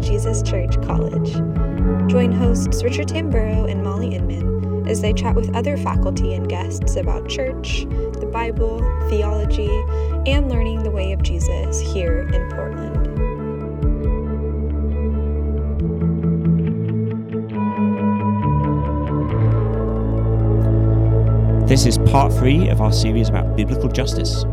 at Jesus Church College. Join hosts Richard Tamburo and Molly Inman as they chat with other faculty and guests about church, the Bible, theology, and learning the way of Jesus here in Portland. This is part three of our series about biblical justice.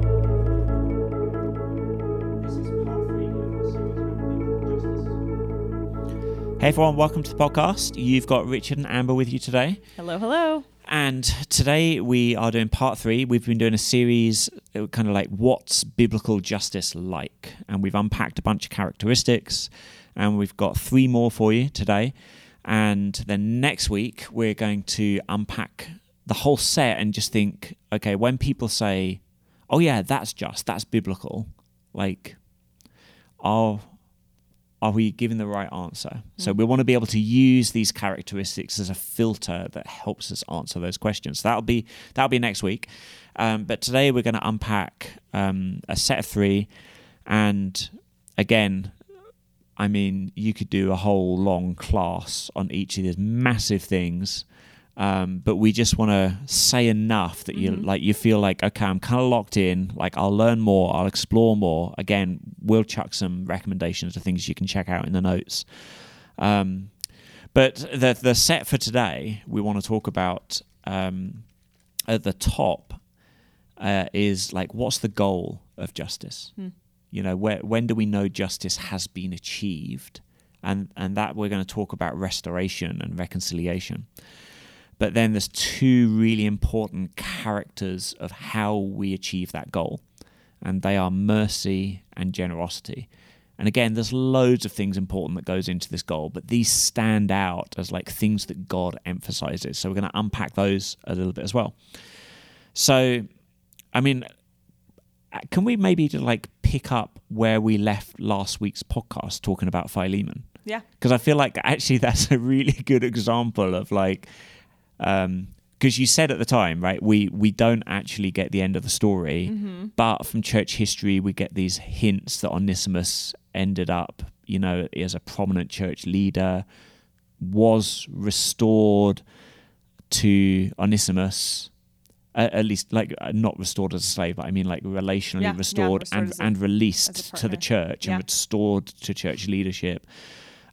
Hey everyone, welcome to the podcast. You've got Richard and Amber with you today. Hello, hello. And today we are doing part three. We've been doing a series uh, kind of like what's biblical justice like? And we've unpacked a bunch of characteristics, and we've got three more for you today. And then next week, we're going to unpack the whole set and just think, okay, when people say, "Oh yeah, that's just, that's biblical," like, are are we giving the right answer? Mm-hmm. So we want to be able to use these characteristics as a filter that helps us answer those questions. So that'll be that'll be next week. Um, but today we're going to unpack um, a set of three, and again, I mean, you could do a whole long class on each of these massive things. Um, but we just want to say enough that you mm-hmm. like you feel like okay i'm kind of locked in like i'll learn more i'll explore more. Again we'll chuck some recommendations of things you can check out in the notes. Um, but the the set for today we want to talk about um, at the top uh, is like what's the goal of justice? Mm. you know where when do we know justice has been achieved? And and that we're going to talk about restoration and reconciliation but then there's two really important characters of how we achieve that goal, and they are mercy and generosity. And again, there's loads of things important that goes into this goal, but these stand out as like things that God emphasizes. So we're going to unpack those a little bit as well. So, I mean, uh, can we maybe just like pick up where we left last week's podcast talking about Philemon? Yeah. Because I feel like actually that's a really good example of like because um, you said at the time, right? We we don't actually get the end of the story, mm-hmm. but from church history, we get these hints that Onesimus ended up, you know, as a prominent church leader, was restored to Onesimus. Uh, at least, like uh, not restored as a slave, but I mean, like relationally yeah, restored, yeah, restored and and released to the church yeah. and restored to church leadership.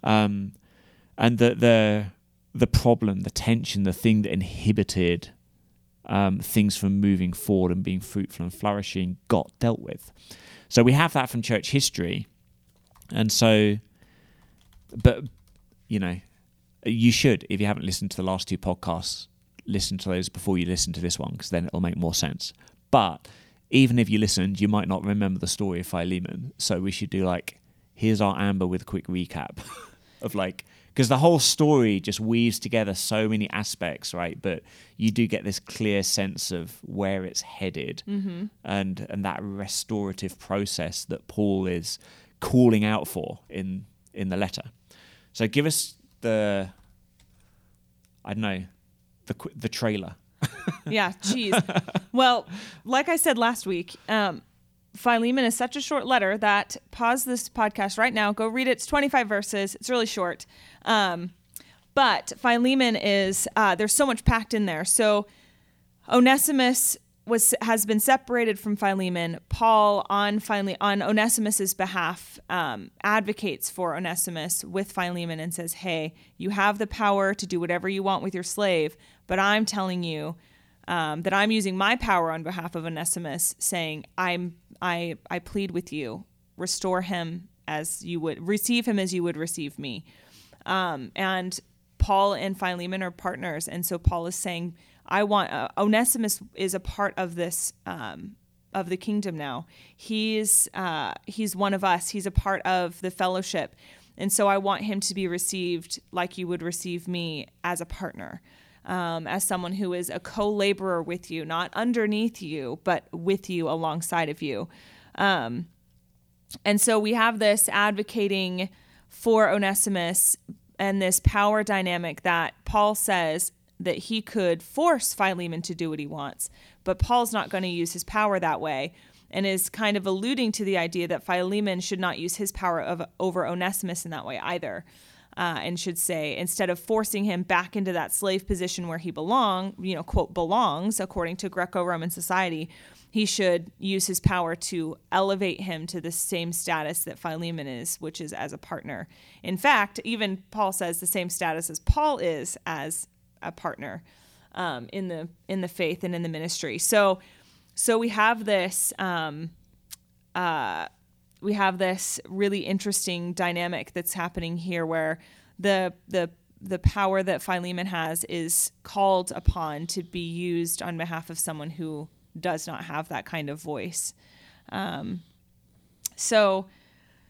Um, and the the the problem, the tension, the thing that inhibited um, things from moving forward and being fruitful and flourishing got dealt with. So we have that from church history. And so, but, you know, you should, if you haven't listened to the last two podcasts, listen to those before you listen to this one, because then it'll make more sense. But even if you listened, you might not remember the story of Philemon. So we should do like, here's our Amber with a quick recap of like, because the whole story just weaves together so many aspects, right? But you do get this clear sense of where it's headed, mm-hmm. and and that restorative process that Paul is calling out for in in the letter. So give us the I don't know the the trailer. yeah, geez. well, like I said last week, um, Philemon is such a short letter that pause this podcast right now, go read it. It's 25 verses. It's really short. Um, but Philemon is uh, there's so much packed in there. So Onesimus was has been separated from Philemon. Paul on finally on Onesimus's behalf um, advocates for Onesimus with Philemon and says, "Hey, you have the power to do whatever you want with your slave, but I'm telling you." Um, that I'm using my power on behalf of Onesimus, saying, "I'm I I plead with you, restore him as you would receive him as you would receive me." Um, and Paul and Philemon are partners, and so Paul is saying, "I want uh, Onesimus is a part of this um, of the kingdom now. He's uh, he's one of us. He's a part of the fellowship, and so I want him to be received like you would receive me as a partner." Um, as someone who is a co laborer with you, not underneath you, but with you alongside of you. Um, and so we have this advocating for Onesimus and this power dynamic that Paul says that he could force Philemon to do what he wants, but Paul's not going to use his power that way. and is kind of alluding to the idea that Philemon should not use his power of, over Onesimus in that way either. Uh, and should say instead of forcing him back into that slave position where he belong, you know, quote belongs according to Greco-Roman society, he should use his power to elevate him to the same status that Philemon is, which is as a partner. In fact, even Paul says the same status as Paul is as a partner um, in the in the faith and in the ministry. So, so we have this. Um, uh, we have this really interesting dynamic that's happening here where the the the power that Philemon has is called upon to be used on behalf of someone who does not have that kind of voice. Um, so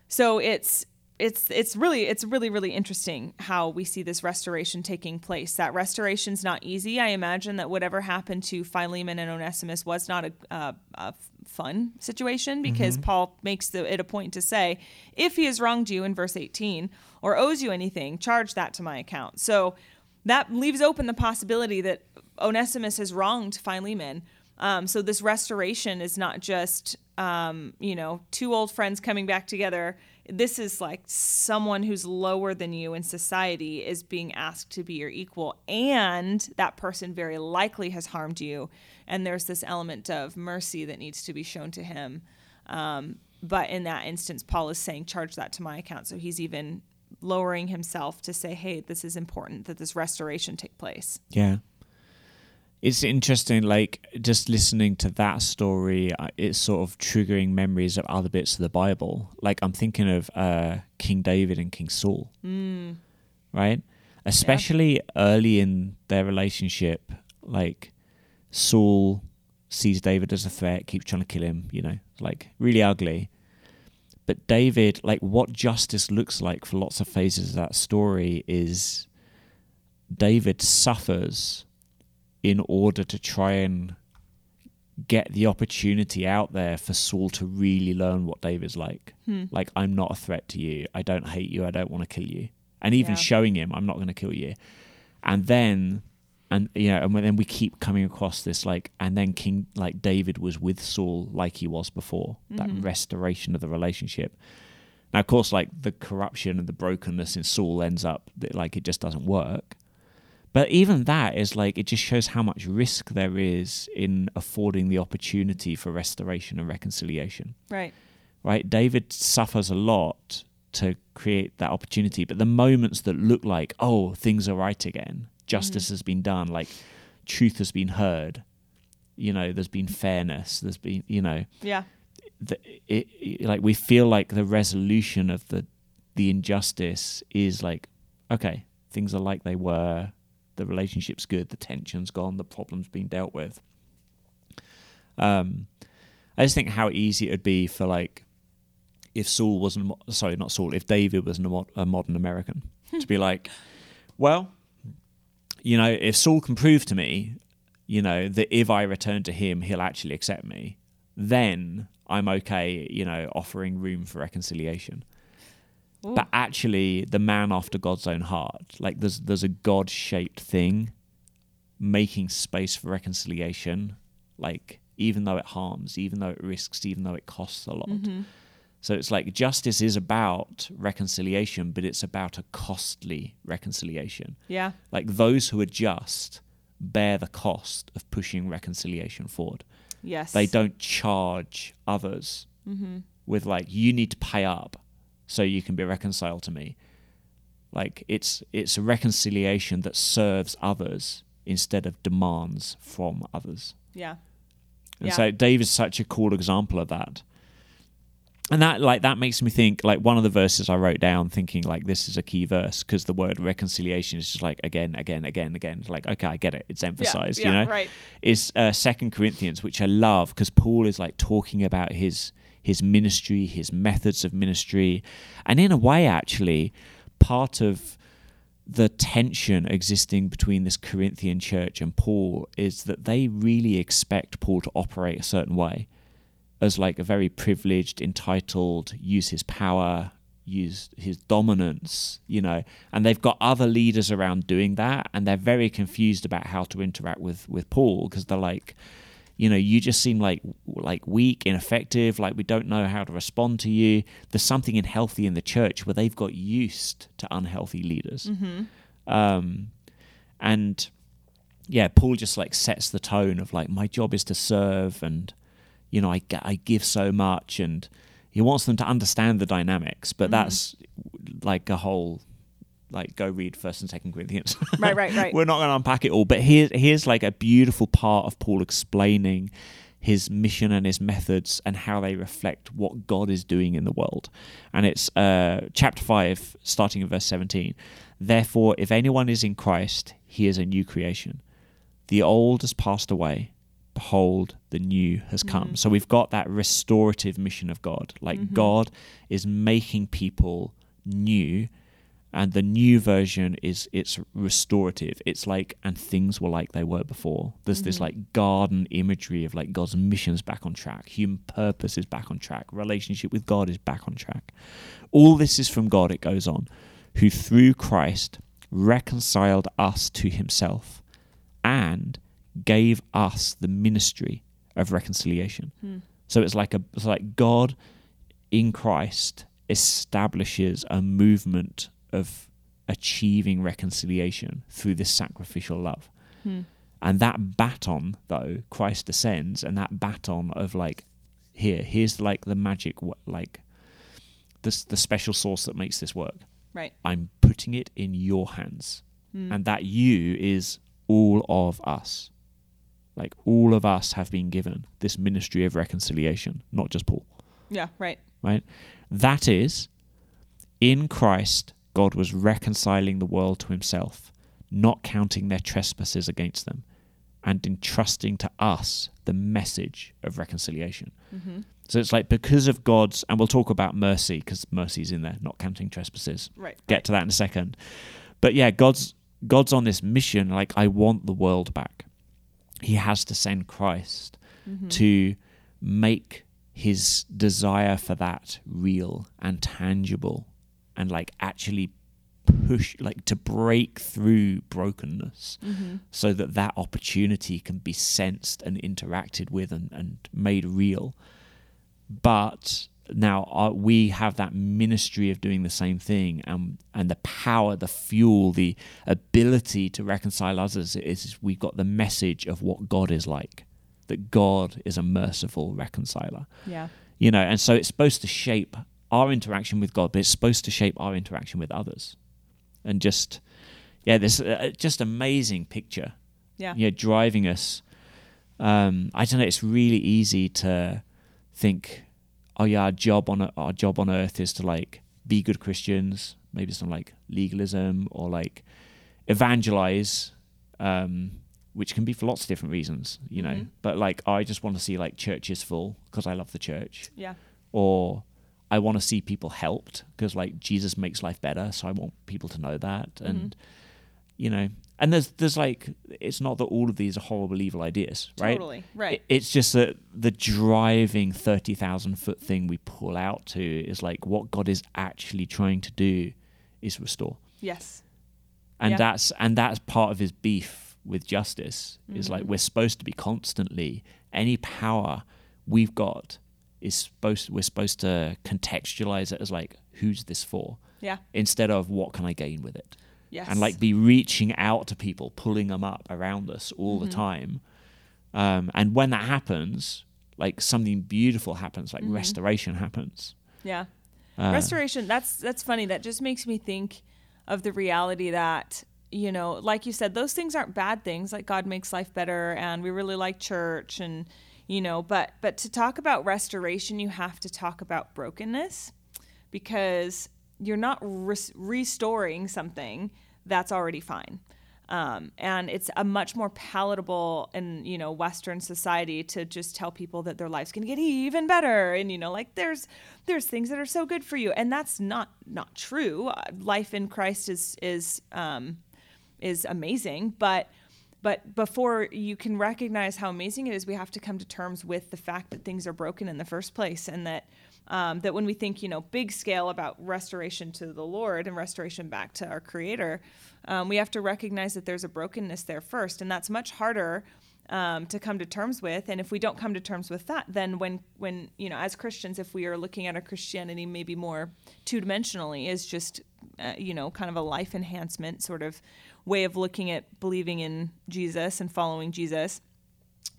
so it's it's it's really it's really really interesting how we see this restoration taking place. That restoration's not easy. I imagine that whatever happened to Philemon and Onesimus was not a, a, a fun situation because mm-hmm. Paul makes the, it a point to say, if he has wronged you in verse 18 or owes you anything, charge that to my account. So that leaves open the possibility that Onesimus has wronged Philemon. Um, so this restoration is not just um, you know two old friends coming back together this is like someone who's lower than you in society is being asked to be your equal and that person very likely has harmed you and there's this element of mercy that needs to be shown to him. Um, but in that instance paul is saying charge that to my account. So he's even lowering himself to say hey this is important that this restoration take place. Yeah it's interesting like just listening to that story uh, it's sort of triggering memories of other bits of the bible. Like i'm thinking of uh, king david and king saul. Mm. right? Especially yeah. early in their relationship like saul sees david as a threat keeps trying to kill him you know? Like really ugly. But david like what justice looks like for lots of phases of that story is david suffers in order to try and get the opportunity out there for Saul to really learn what David's like. Hmm. Like, I'm not a threat to you. I don't hate you. I don't want to kill you. And even yeah. showing him, I'm not going to kill you. And then, and you know, and then we keep coming across this like, and then King like David was with Saul like he was before. Mm-hmm. That restoration of the relationship. Now, of course, like the corruption and the brokenness in Saul ends up that like it just doesn't work. But even that is like it just shows how much risk there is in affording the opportunity for restoration and reconciliation. Right. Right. David suffers a lot to create that opportunity, but the moments that look like, oh, things are right again, justice mm-hmm. has been done, like truth has been heard, you know, there's been fairness, there's been, you know, yeah, the, it, it, like we feel like the resolution of the the injustice is like, okay, things are like they were the relationship's good, the tension's gone, the problem's been dealt with. Um, I just think how easy it would be for like if Saul wasn't sorry, not Saul, if David was a modern American to be like, well, you know, if Saul can prove to me, you know, that if I return to him, he'll actually accept me, then I'm okay, you know, offering room for reconciliation. Ooh. but actually the man after God's own heart. Like there's there's a God shaped thing making space for reconciliation, like even though it harms, even though it risks, even though it costs a lot. Mm-hmm. So it's like justice is about reconciliation, but it's about a costly reconciliation. Yeah. Like those who are just bear the cost of pushing reconciliation forward. Yes. They don't charge others mm-hmm. with like you need to pay up so you can be reconciled to me. Like it's it's a reconciliation that serves others instead of demands from others. Yeah. And yeah. so Dave is such a cool example of that. And that like that makes me think like one of the verses I wrote down thinking like this is a key verse because the word reconciliation is just like again again again again it's like okay I get it it's emphasized yeah, yeah, you know right is uh, second Corinthians which I love because Paul is like talking about his his ministry, his methods of ministry. And in a way, actually, part of the tension existing between this Corinthian church and Paul is that they really expect Paul to operate a certain way as like a very privileged, entitled, use his power, use his dominance, you know, and they've got other leaders around doing that and they're very confused about how to interact with with Paul because they're like you know you just seem like like weak ineffective like we don't know how to respond to you. There's something unhealthy in the church where they've got used to unhealthy leaders. Um, and yeah paul just like sets the tone of like my job is to serve and you know i, I give so much and he wants them to understand the dynamics but that's like a whole like go read first and second corinthians. Right, right, right. we're not going to unpack it all but here's here's like a beautiful part of paul explaining his mission and his methods and how they reflect what god is doing in the world. And it's uh, chapter 5 starting in verse 17 therefore if anyone is in christ he is a new creation. The old has passed away. Behold the new has come. So we've got that restorative mission of god. Like god is making people new and the new version is it's restorative. It's like and things were like they were before. There's this mm-hmm. like garden imagery of like god's mission's back on track. Human purpose is back on track. Relationship with god is back on track. All this is from god it goes on who through christ reconciled us to himself and gave us the ministry of reconciliation. Hmm. So it's like a it's like god in christ establishes a movement of achieving reconciliation through this sacrificial love. Hmm. And that baton, though, Christ descends, and that baton of like, here, here's like the magic, like, this the special sauce that makes this work. Right. I'm putting it in your hands, hmm. and that you is all of us. Like all of us have been given this ministry of reconciliation, not just Paul Yeah. Right. right? That is, in Christ, God was reconciling the world to himself, not counting their trespasses against them, and entrusting to us the message of reconciliation. Mm-hmm. So it's like because of God's, and we'll talk about mercy because mercy's in there, not counting trespasses. Right. Get to that in a second. But yeah, God's God's on this mission. Like I want the world back. He has to send Christ mm-hmm. to make his desire for that real and tangible and like actually push like to break through brokenness so that that opportunity can be sensed and interacted with and, and made real. But now uh, we have that ministry of doing the same thing and and the power the fuel the ability to reconcile others is we've got the message of what God is like that God is a merciful reconciler. Yeah. you know and so it's supposed to shape our interaction with God but it's supposed to shape our interaction with others and just yeah this uh, just amazing picture Yeah. yeah driving us um i don't know it's really easy to think oh yeah our job on our job on earth is to like be good christians maybe some like legalism or like evangelize um which can be for lots of different reasons you know Mhm. but like i just want to see like churches full because i love the church Yeah. or I want to see people helped because like Jesus makes life better, so I want people to know that, and you know, and there's there's like it's not that all of these are horrible evil ideas, right? Totally. Right. It- It's just that the driving thirty thousand foot thing we pull out to is like what God is actually trying to do is restore, yes. and Yeah. that's and that's part of His beef with justice is Mm-hmm. like we're supposed to be constantly any power we've got is supposed we're supposed to contextualize it as like who's this for Yeah. instead of what can I gain with it Yes. and like be reaching out to people pulling them up around us all Mm-hmm. the time um, and when that happens like something beautiful happens like Mm-hmm. restoration happens Yeah. Uh, Restoration. That's that's funny. That just makes me think of the reality that you know, like you said, those things aren't bad things. Like God makes life better, and we really like church, and you know, but but to talk about restoration, you have to talk about brokenness because you're not res- restoring something that's already fine. Um, and it's a much more palatable in you know Western society to just tell people that their life's gonna get even better, and you know like there's there's things that are so good for you, and that's not not true. Uh, life in Christ is is um, is amazing, but but before you can recognize how amazing it is, we have to come to terms with the fact that things are broken in the first place, and that um, that when we think you know big scale about restoration to the Lord and restoration back to our Creator, um, we have to recognize that there's a brokenness there first, and that's much harder um, to come to terms with. And if we don't come to terms with that, then when when you know as Christians, if we are looking at our Christianity maybe more two dimensionally, is just uh, you know kind of a life enhancement sort of way of looking at believing in Jesus and following Jesus.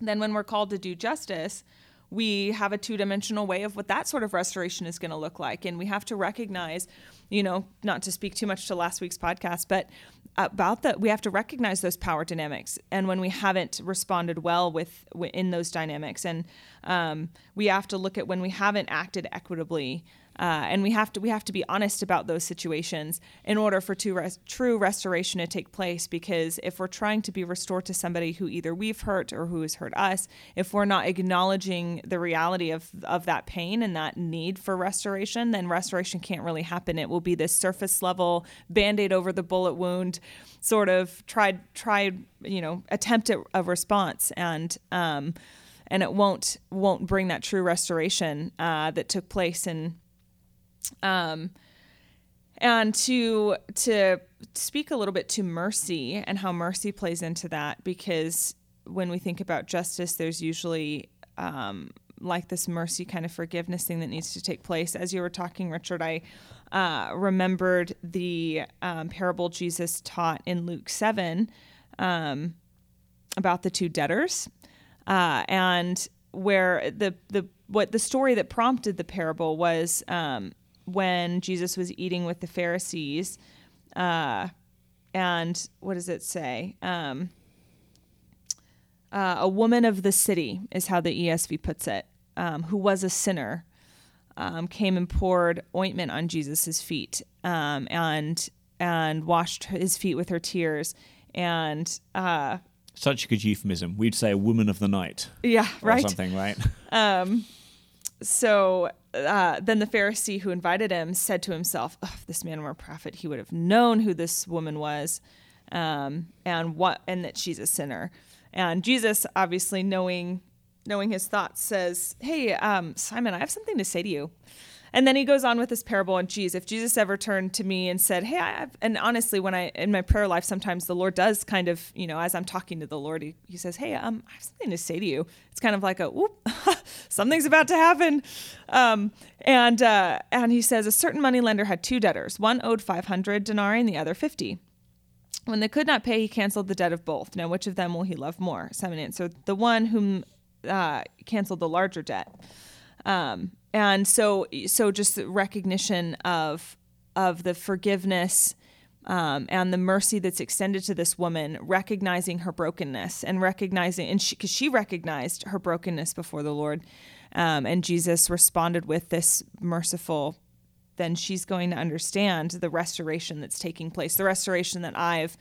Then when we're called to do justice, we have a two dimensional way of what that sort of restoration is going to look like. And we have to recognize, you know, not to speak too much to last week's podcast, but about that, we have to recognize those power dynamics. And when we haven't responded well with in those dynamics, and um, we have to look at when we haven't acted equitably uh, and we have to we have to be honest about those situations in order for res- true restoration to take place. Because if we're trying to be restored to somebody who either we've hurt or who has hurt us, if we're not acknowledging the reality of of that pain and that need for restoration, then restoration can't really happen. It will be this surface level band aid over the bullet wound, sort of tried tried you know attempt at a response and. Um, and it won't won't bring that true restoration uh, that took place in um, and to to speak a little bit to mercy and how mercy plays into that, because when we think about justice, there's usually um, like this mercy kind of forgiveness thing that needs to take place. As you were talking, Richard, I uh, remembered the um, parable Jesus taught in Luke 7 um, about the two debtors. Uh, and where the, the what the story that prompted the parable was um, when Jesus was eating with the Pharisees. Uh, and what does it say? Um, uh, a woman of the city is how the ESV puts it, um, who was a sinner, um, came and poured ointment on Jesus's feet um, and and washed his feet with her tears. And uh, such a good euphemism. We'd say a woman of the night. Yeah, right. something, right? um, so uh, then the Pharisee who invited him said to himself, oh, "If this man were a prophet, he would have known who this woman was, um, and what, and that she's a sinner." And Jesus, obviously knowing knowing his thoughts, says, "Hey, um, Simon, I have something to say to you." And then he goes on with this parable. And geez, if Jesus ever turned to me and said, Hey, I have, and honestly, when I, in my prayer life, sometimes the Lord does kind of, you know, as I'm talking to the Lord, he, he says, Hey, um, I have something to say to you. It's kind of like a, whoop, something's about to happen. Um, and, uh, and he says, A certain money lender had two debtors. One owed 500 denarii and the other 50. When they could not pay, he canceled the debt of both. Now, which of them will he love more? Simon answered, The one whom uh, canceled the larger debt. Um, and so so just recognition of of the forgiveness um, and the mercy that's extended to this woman, recognizing her brokenness and recognizing, and she because she, she, recognized her brokenness before the Lord, um, and Jesus responded with this merciful. Then she's going to understand the restoration that's taking place, the restoration that I've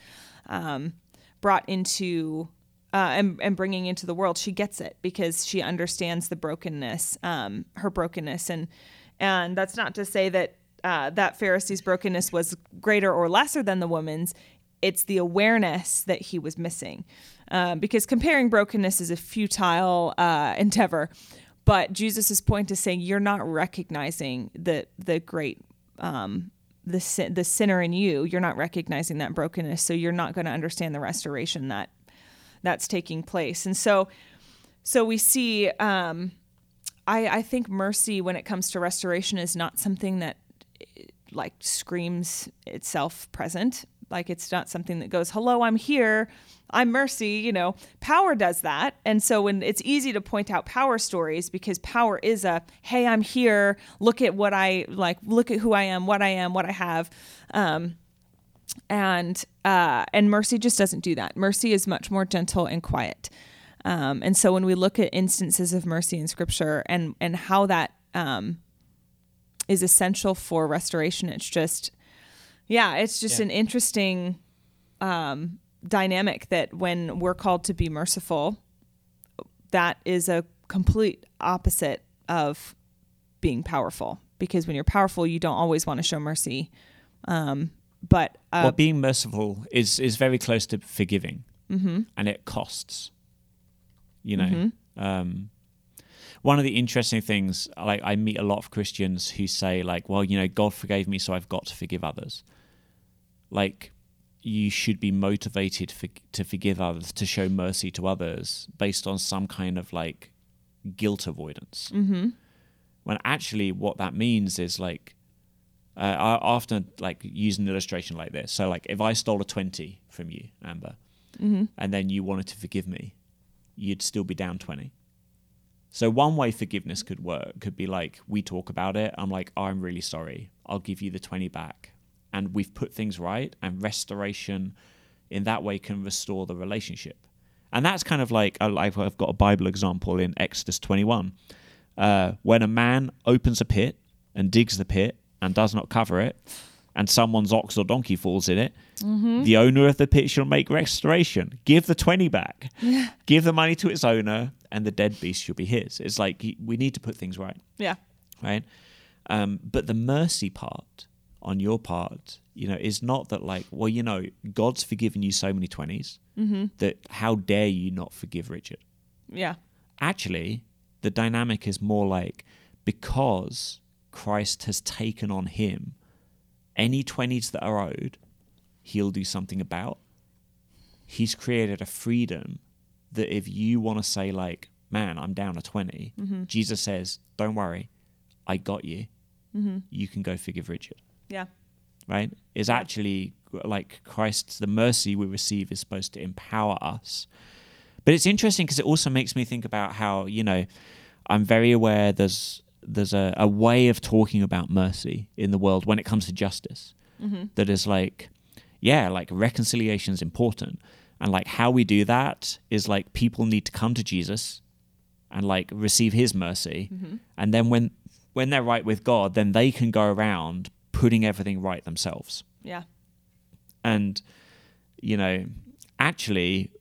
um, brought into uh, and, and bringing into the world, she gets it because she understands the brokenness, um, her brokenness, and and that's not to say that uh, that Pharisee's brokenness was greater or lesser than the woman's. It's the awareness that he was missing, uh, because comparing brokenness is a futile uh, endeavor. But Jesus's point is saying you're not recognizing the the great um, the sin, the sinner in you. You're not recognizing that brokenness, so you're not going to understand the restoration that that's taking place. And so, so we see. Um, I, I think mercy, when it comes to restoration, is not something that like screams itself present. Like it's not something that goes, "Hello, I'm here. I'm mercy." You know, power does that, and so when it's easy to point out power stories because power is a, "Hey, I'm here. Look at what I like. Look at who I am, what I am, what I have." Um, and uh, and mercy just doesn't do that. Mercy is much more gentle and quiet. Um, and so when we look at instances of mercy in Scripture and and how that um, is essential for restoration, it's just yeah, it's just yeah. an interesting um, dynamic that when we're called to be merciful, that is a complete opposite of being powerful. Because when you're powerful, you don't always want to show mercy. Um, but uh, well, being merciful is is very close to forgiving, mm-hmm. and it costs. You know, mm-hmm. um, one of the interesting things, like I meet a lot of Christians who say, like, "Well, you know, God forgave me, so I've got to forgive others." Like, you should be motivated for, to forgive others, to show mercy to others based on some kind of like guilt avoidance. Mm-hmm. When actually, what that means is like, uh, I often like use an illustration like this. So, like, if I stole a 20 from you, Amber, Mm-hmm. and then you wanted to forgive me, you'd still be down 20. So one way forgiveness could work could be like we talk about it. I'm like, oh, I'm really sorry. I'll give you the 20 back. And we've put things right and restoration in that way can restore the relationship. And that's kind of like I've got a Bible example in Exodus 21. Uh, when a man opens a pit and digs the pit and does not cover it, and someone's ox or donkey falls in it, the owner of the pit shall make restoration. Give the 20 back. Give the money to its owner, and the dead beast shall be his. It's like we need to put things right, Yeah. right? Um, but the mercy part on your part, you know, is not that like, well, you know, God's forgiven you so many 20s that how dare you not forgive Richard? Yeah. actually the dynamic is more like because Christ has taken on him any 20s that are owed, he'll do something about. He's created a freedom that if you want to say, like, man, I'm down a 20, mm-hmm. Jesus says, don't worry, I got you. Mm-hmm. You can go forgive Richard. Yeah. right? Is actually like Christ's, the mercy we receive is supposed to empower us. But it's interesting because it also makes me think about how you know i'm very aware there's there's a, a way of talking about mercy in the world when it comes to justice mm-hmm. that is like yeah like reconciliation is important and like how we do that is like people need to come to jesus and like receive his mercy. Mm-hmm. And then when when they're right with god then they can go around putting everything right themselves. Yeah. and you know actually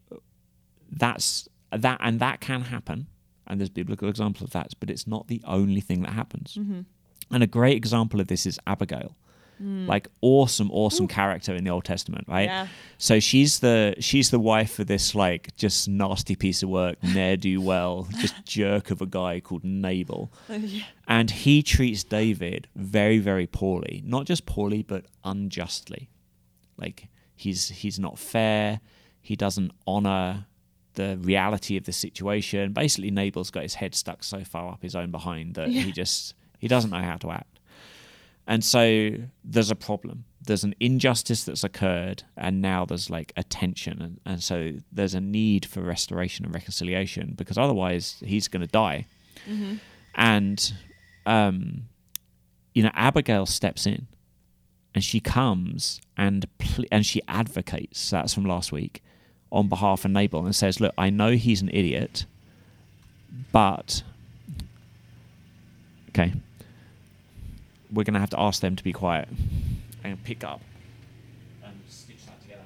that's that and that can happen. And there's biblical examples of that but it's not the only thing that happens. Mm-hmm. And a great example of this is abigail Mm. like awesome awesome character in the old testament right Yeah. so she's the she's the wife of this like just nasty piece of work ne'er do well just jerk of a guy called nabal oh, yeah. and he treats David very, very poorly. Not just poorly, but unjustly. Like he's he's not fair. He doesn't honor the reality of the situation. Basically, Nabal's got his head stuck so far up his own behind that he just he doesn't know how to act. And so there's a problem. There's an injustice that's occurred, and now there's like a tension, and, and so there's a need for restoration and reconciliation because otherwise he's going to die and um, you know Abigail steps in, and she comes and pl- and she advocates. That's from last week on behalf of Nabal and says, "Look, I know he's an idiot, but okay, we're going to have to ask them to be quiet and pick up and stitch that together."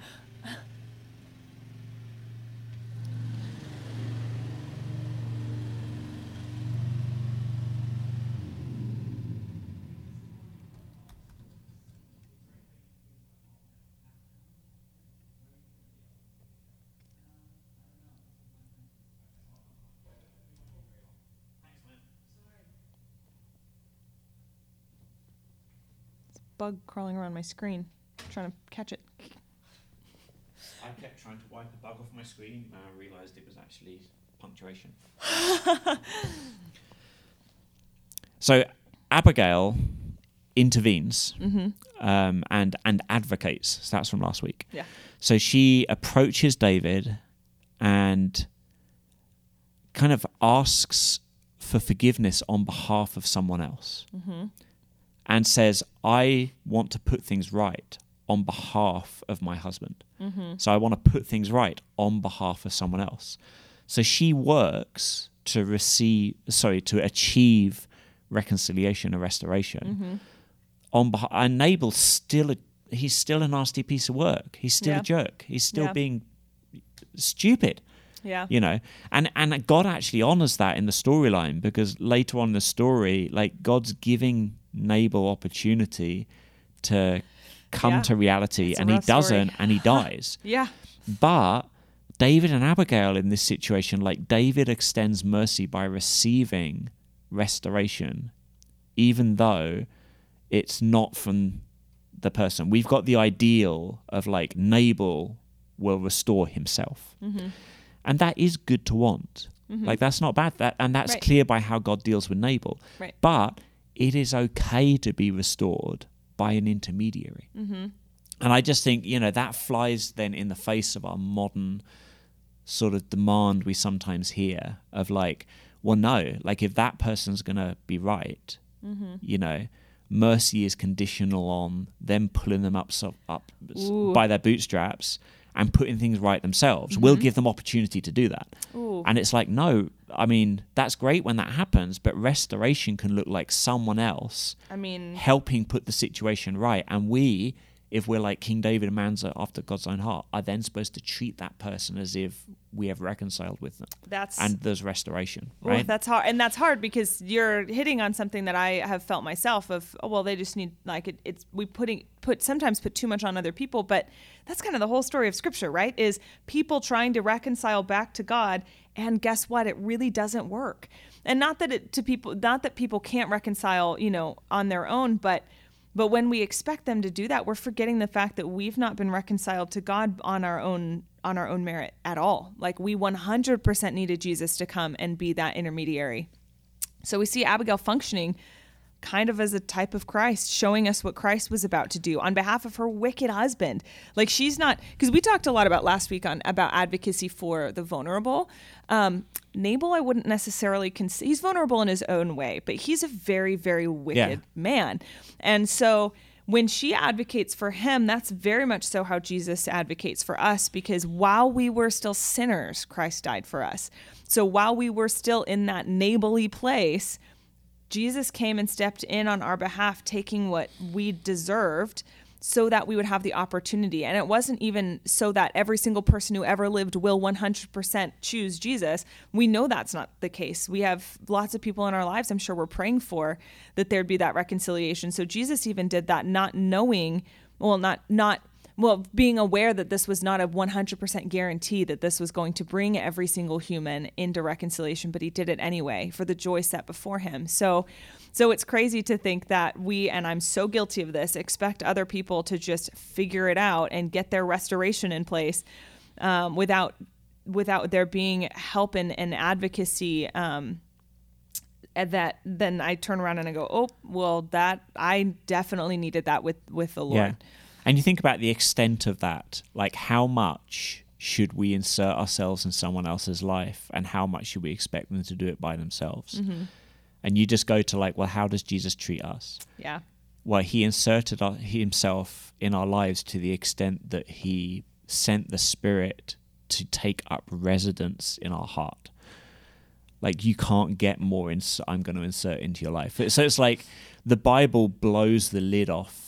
Bug crawling around my screen, trying to catch it. I kept trying to wipe a bug off my screen, and I realised it was actually punctuation. so Abigail intervenes um, and and advocates. So that's from last week. Yeah. So she approaches David and kind of asks for forgiveness on behalf of someone else and says, I want to put things right on behalf of my husband. Mm-hmm. So I want to put things right on behalf of someone else. So she works to receive, sorry, to achieve reconciliation and restoration. Mm-hmm. On behalf, and Nabal's still a, he's still a nasty piece of work. He's still Yeah. a jerk. He's still Yeah. being stupid Yeah. you know and and god actually honors that in the storyline because later on in the story like god's giving nabal opportunity to come Yeah. to reality It's and he doesn't and he dies Yeah. but david and abigail in this situation like david extends mercy by receiving restoration even though it's not from the person. We've got the ideal of like Nabal will restore himself. Mm-hmm. And that is good to want. Like that's not bad. That and that's Right. clear by how God deals with Nabal. Right. But it is okay to be restored by an intermediary. Mm-hmm. And I just think, you know, that flies then in the face of our modern sort of demand we sometimes hear of like, well, no, like if that person's going to be right, Mm-hmm. you know, mercy is conditional on them pulling them up, so, up Ooh. by their bootstraps and putting things right themselves. We'll give them opportunity to do that. Mm-hmm. Ooh. And it's like, no, I mean, that's great when that happens, but restoration can look like someone else I mean, helping put the situation right. And we, if we're like King David and man's after God's own heart, are then supposed to treat that person as if we have reconciled with them. that's And there's restoration, Ooh, right? that's hard, and that's hard because you're hitting on something that I have felt myself. Of oh, well, they just need like it, it's we putting put sometimes put too much on other people, but that's kind of the whole story of Scripture, right? Is people trying to reconcile back to God, and guess what? It really doesn't work. And not that it to people, not that people can't reconcile, you know, on their own, but but when we expect them to do that, we're forgetting the fact that we've not been reconciled to God on our own on our own merit at all. Like we 100% needed Jesus to come and be that intermediary. So we see Abigail functioning kind of as a type of Christ, showing us what Christ was about to do on behalf of her wicked husband. Like she's not because we talked a lot about last week on about advocacy for the vulnerable. Um, Nabal, I wouldn't necessarily consider he's vulnerable in his own way, but he's a very, very wicked man, and so when she advocates for him, that's very much so how Jesus advocates for us because while we were still sinners, Christ died for us. So while we were still in that neighborly place, Jesus came and stepped in on our behalf, taking what we deserved so that we would have the opportunity. And it wasn't even so that every single person who ever lived will 100% choose Jesus. We know that's not the case. We have lots of people in our lives, I'm sure we're praying for, that there'd be that reconciliation. So Jesus even did that, not knowing, well, not, not, well, being aware that this was not a 100% guarantee that this was going to bring every single human into reconciliation, but he did it anyway for the joy set before him. So, so it's crazy to think that we, and I'm so guilty of this, expect other people to just figure it out and get their restoration in place um, without without there being help and, and advocacy. Um, and that then I turn around and I go, oh, well, that I definitely needed that with with the Lord. Yeah. And you think about the extent of that, like how much should we insert ourselves in someone else's life and how much should we expect them to do it by themselves? Mm-hmm. And you just go to like, well, how does Jesus treat us? Yeah. Well, he inserted our- himself in our lives to the extent that he sent the Spirit to take up residence in our heart. Like you can't get more. Ins- I'm going to insert into your life. So it's like the Bible blows the lid off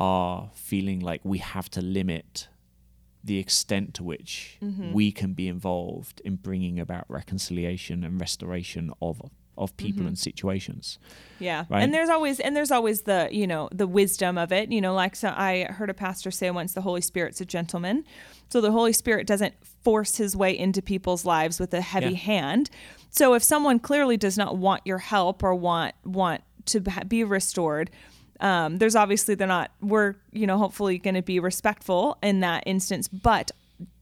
our feeling like we have to limit the extent to which mm-hmm. we can be involved in bringing about reconciliation and restoration of of people mm-hmm. and situations. Yeah. Right? And there's always and there's always the, you know, the wisdom of it. You know, like so I heard a pastor say once the Holy Spirit's a gentleman. So the Holy Spirit doesn't force his way into people's lives with a heavy Yeah. hand. So if someone clearly does not want your help or want want to be restored, um, there's obviously they're not we're you know hopefully going to be respectful in that instance but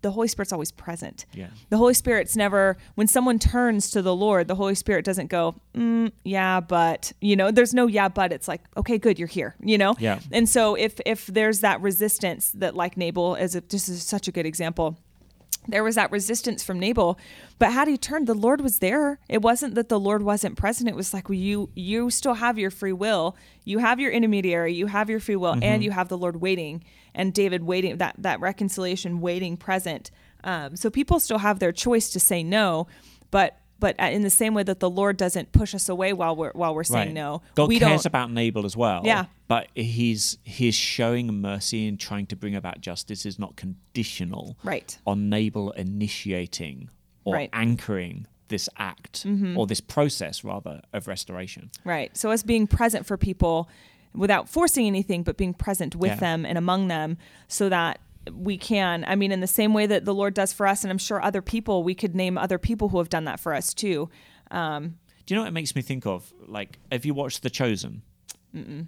the holy spirit's always present Yeah. the holy spirit's never when someone turns to the lord the holy spirit doesn't go mm, yeah but you know there's no yeah but it's like okay good you're here you know Yeah. and so if if there's that resistance that like nabal is a, this is such a good example there was that resistance from Nabal, but had he turned, the Lord was there. It wasn't that the Lord wasn't present. It was like, well, you you still have your free will. You have your intermediary. You have your free will, and you have the Lord waiting, and David waiting. That that reconciliation waiting present. Um, so people still have their choice to say no, but but in the same way that the Lord doesn't push us away while we're while we're saying no, God we cares don't. about Nabal as well. Yeah. But he's he's showing mercy and trying to bring about justice is not conditional Right. on Nabal initiating or Right. Mm-hmm. anchoring this act or this process rather of restoration. Right. So us being present for people without forcing anything, but being present with Yeah. them and among them so that we can, I mean, in the same way that the Lord does for us, and I'm sure other people, we could name other people who have done that for us too. Um, Do you know what it makes me think of? Like, have you watched The Chosen?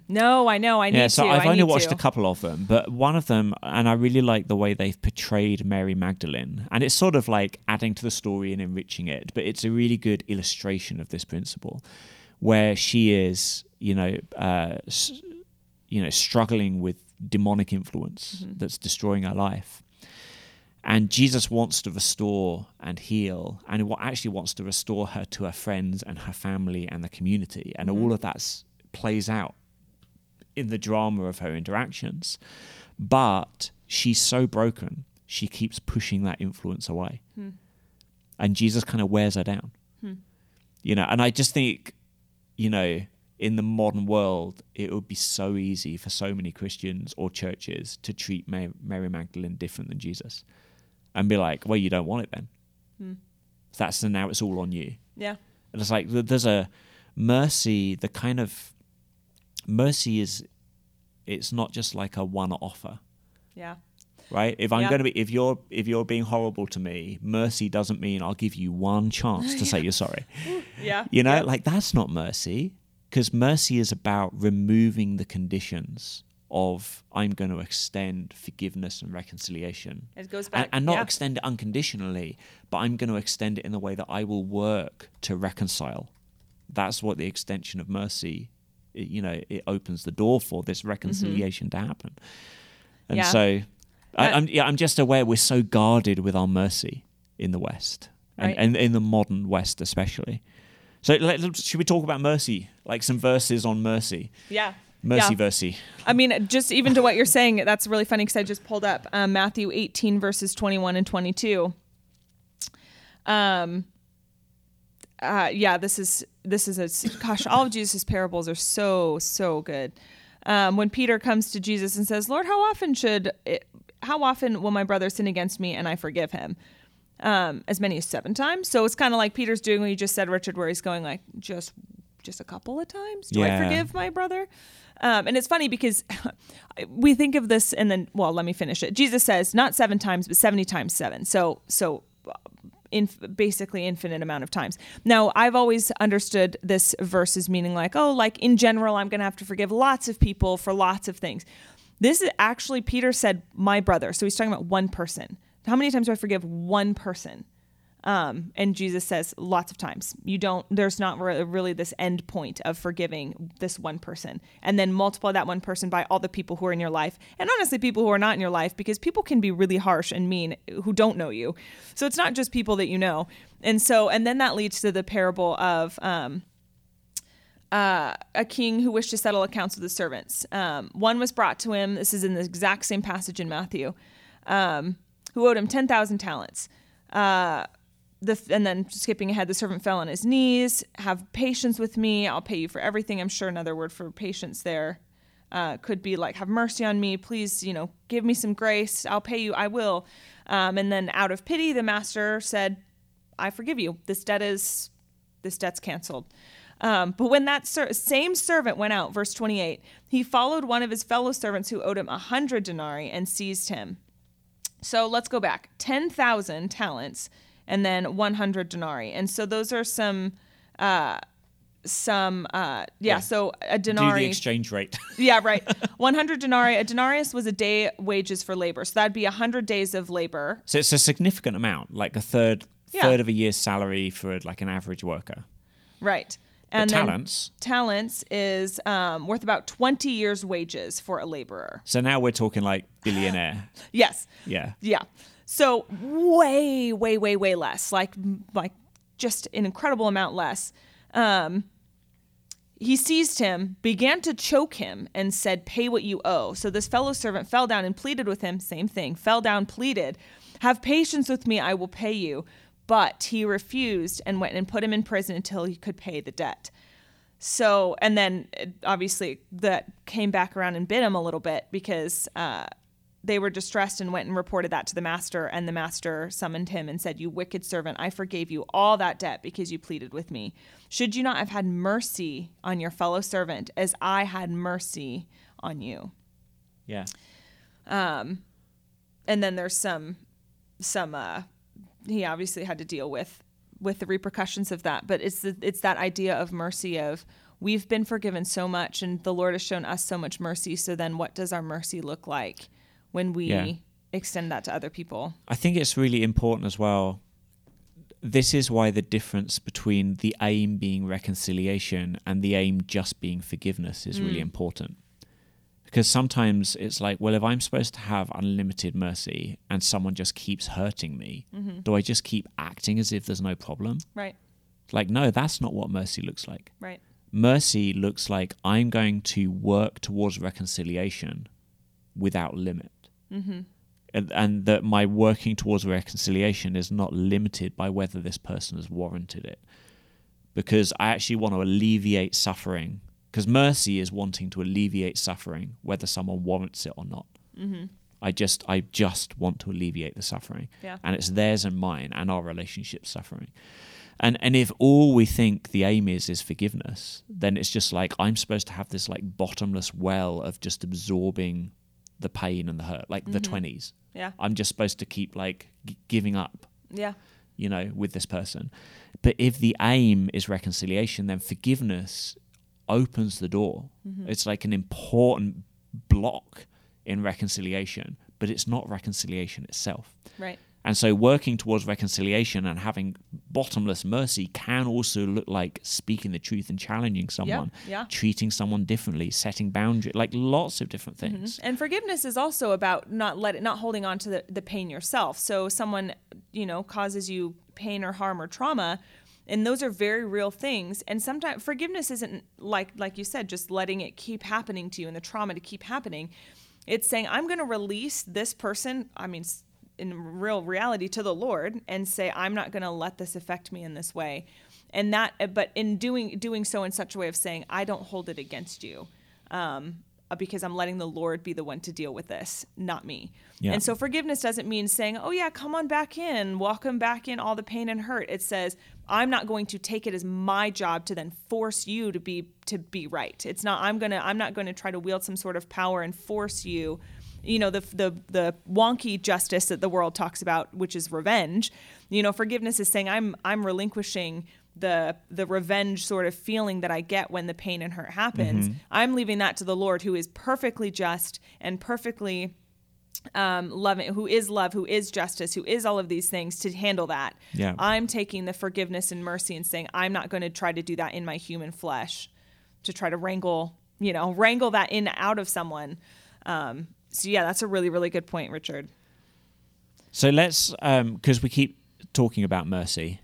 No, I know. I need yeah, so to. I've only watched to. a couple of them, but one of them, and I really like the way they've portrayed Mary Magdalene, and it's sort of like adding to the story and enriching it. But it's a really good illustration of this principle, where she is, you know, uh, you know, struggling with demonic influence Mm-hmm. that's destroying her life. And Jesus wants to restore and heal, and what actually wants to restore her to her friends and her family and the community, and Mm-hmm. all of that plays out in the drama of her interactions. But she's so broken, she keeps pushing that influence away, and Jesus kind of wears her down. You know, and I just think, you know, in the modern world, it would be so easy for so many Christians or churches to treat Ma- Mary Magdalene different than Jesus, and be like, "Well, you don't want it then." Hmm. That's the now it's all on you. Yeah. And it's like there's a mercy. The kind of mercy is, it's not just like a one offer, Yeah. right? If I'm Yeah. going to be, if you're, if you're being horrible to me, mercy doesn't mean I'll give you one chance to say you're sorry. Yeah. You know, Yeah. like that's not mercy, because mercy is about removing the conditions of I'm going to extend forgiveness and reconciliation It goes and, back. and not yeah. extend it unconditionally, but I'm going to extend it in the way that I will work to reconcile. That's what the extension of mercy, it, you know, it opens the door for this reconciliation to happen. And Yeah. so, I, Uh, I'm yeah, I'm just aware we're so guarded with our mercy in the West, and, Right. and in the modern West especially. So, let, should we talk about mercy? Like some verses on mercy, yeah. mercy, Yeah. mercy. I mean, just even to what you're saying, that's really funny because I just pulled up um, Matthew 18 verses 21 and 22. Um, uh, yeah, this is this is a gosh. All of Jesus' parables are so so good. Um, when Peter comes to Jesus and says, "Lord, how often should it, how often will my brother sin against me and I forgive him?" Um, as many as seven times. So it's kind of like Peter's doing what you just said, Richard, where he's going like just just a couple of times. Do I forgive my brother? Um, and it's funny because we think of this and then well let me finish it. Jesus says not seven times but 70 times seven. So so uh, in basically infinite amount of times. Now i've always understood this verse as meaning like oh like in general i'm gonna have to forgive lots of people for lots of things. This is actually peter said my brother. So he's talking about one person how many times do i forgive one person um, and Jesus says lots of times, you don't, there's not re- really this end point of forgiving this one person. And then multiply that one person by all the people who are in your life. And honestly, people who are not in your life, because people can be really harsh and mean who don't know you. So it's not just people that you know. And so, and then that leads to the parable of, um, uh, a king who wished to settle accounts with his servants. Um, one was brought to him. This is in the exact same passage in Matthew, um, who owed him 10,000 talents. Uh, the, and then skipping ahead, the servant fell on his knees. Have patience with me. I'll pay you for everything. I'm sure another word for patience there uh, could be like, have mercy on me. Please, you know, give me some grace. I'll pay you. I will. Um, and then out of pity, the master said, I forgive you. This debt is, this debt's canceled. Um, but when that ser- same servant went out, verse 28, he followed one of his fellow servants who owed him a hundred denarii and seized him. So let's go back 10,000 talents and then 100 denarii. And so those are some, uh, some, uh, yeah, Yeah. so a denarii Do the exchange rate. yeah, right. 100 denarii. A denarius was a day wages for labor. So that'd be 100 days of labor. So it's a significant amount, like a third Yeah. third of a year's salary for like an average worker. Right. And then talents. talents is um, worth about 20 years' wages for a laborer. So now we're talking like billionaire. Yes. Yeah. Yeah. So way, way, way, way less. Like, like just an incredible amount less. Um, he seized him, began to choke him, and said, Pay what you owe. So this fellow servant fell down and pleaded with him. Same thing. Fell down, pleaded, Have patience with me, I will pay you. But he refused and went and put him in prison until he could pay the debt. So, and then uh, obviously that came back around and bit him a little bit because uh, they were distressed and went and reported that to the master. And the master summoned him and said, You wicked servant, I forgave you all that debt because you pleaded with me. Should you not have had mercy on your fellow servant as I had mercy on you? Yeah. Um, and then there's some some uh he obviously had to deal with with the repercussions of that but it's the, it's that idea of mercy of we've been forgiven so much and the Lord has shown us so much mercy. So then what does our mercy look like when we Yeah. extend that to other people? I think it's really important as well. This is why the difference between the aim being reconciliation and the aim just being forgiveness is really mm. important. Because sometimes it's like, well, if I'm supposed to have unlimited mercy and someone just keeps hurting me, do I just keep acting as if there's no problem? Right. Like, no, that's not what mercy looks like. Right. Mercy looks like I'm going to work towards reconciliation without limit. Mm-hmm. And, and that my working towards reconciliation is not limited by whether this person has warranted it. Because I actually want to alleviate suffering. Because mercy is wanting to alleviate suffering, whether someone warrants it or not. Mm-hmm. I just, I just want to alleviate the suffering, Yeah. and it's theirs and mine, and our relationship suffering. And and if all we think the aim is is forgiveness, then it's just like I'm supposed to have this like bottomless well of just absorbing the pain and the hurt, like the twenties. Yeah. I'm just supposed to keep like g- giving up, Yeah. you know, with this person. But if the aim is reconciliation, then forgiveness opens the door. It's like an important block in reconciliation, but it's not reconciliation itself. Right. And so working towards reconciliation and having bottomless mercy can also look like speaking the truth and challenging someone, yeah. treating someone differently, setting boundaries, like lots of different Mm-hmm. things. And forgiveness is also about not let it, not holding on to the, the pain yourself. So someone, you know, causes you pain or harm or trauma, and those are very real things. And sometimes forgiveness isn't like like you said, just letting it keep happening to you and the trauma to keep happening. It's saying I'm going to release this person. I mean, in real reality, to the Lord, and say I'm not going to let this affect me in this way. And that, but in doing doing so in such a way of saying I don't hold it against you um, Uh, because I'm letting the Lord be the one to deal with this, not me. Yeah. And so forgiveness doesn't mean saying, oh, yeah, come on back in, welcome back in all the pain and hurt. It says, I'm not going to take it as my job to then force you to be to be right. It's not I'm gonna I'm not going to try to wield some sort of power and force you. You know the the the wonky justice that the world talks about, which is revenge. You know, forgiveness is saying I'm I'm relinquishing the the revenge sort of feeling that I get when the pain and hurt happens. I'm leaving that to the Lord who is perfectly just and perfectly um, loving, who is love, who is justice, who is all of these things to handle that. Yeah. I'm taking the forgiveness and mercy and saying, I'm not going to try to do that in my human flesh to try to wrangle, you know, wrangle that in out of someone. Um, so yeah, that's a really, really good point, Richard. So let's, because we keep talking about mercy,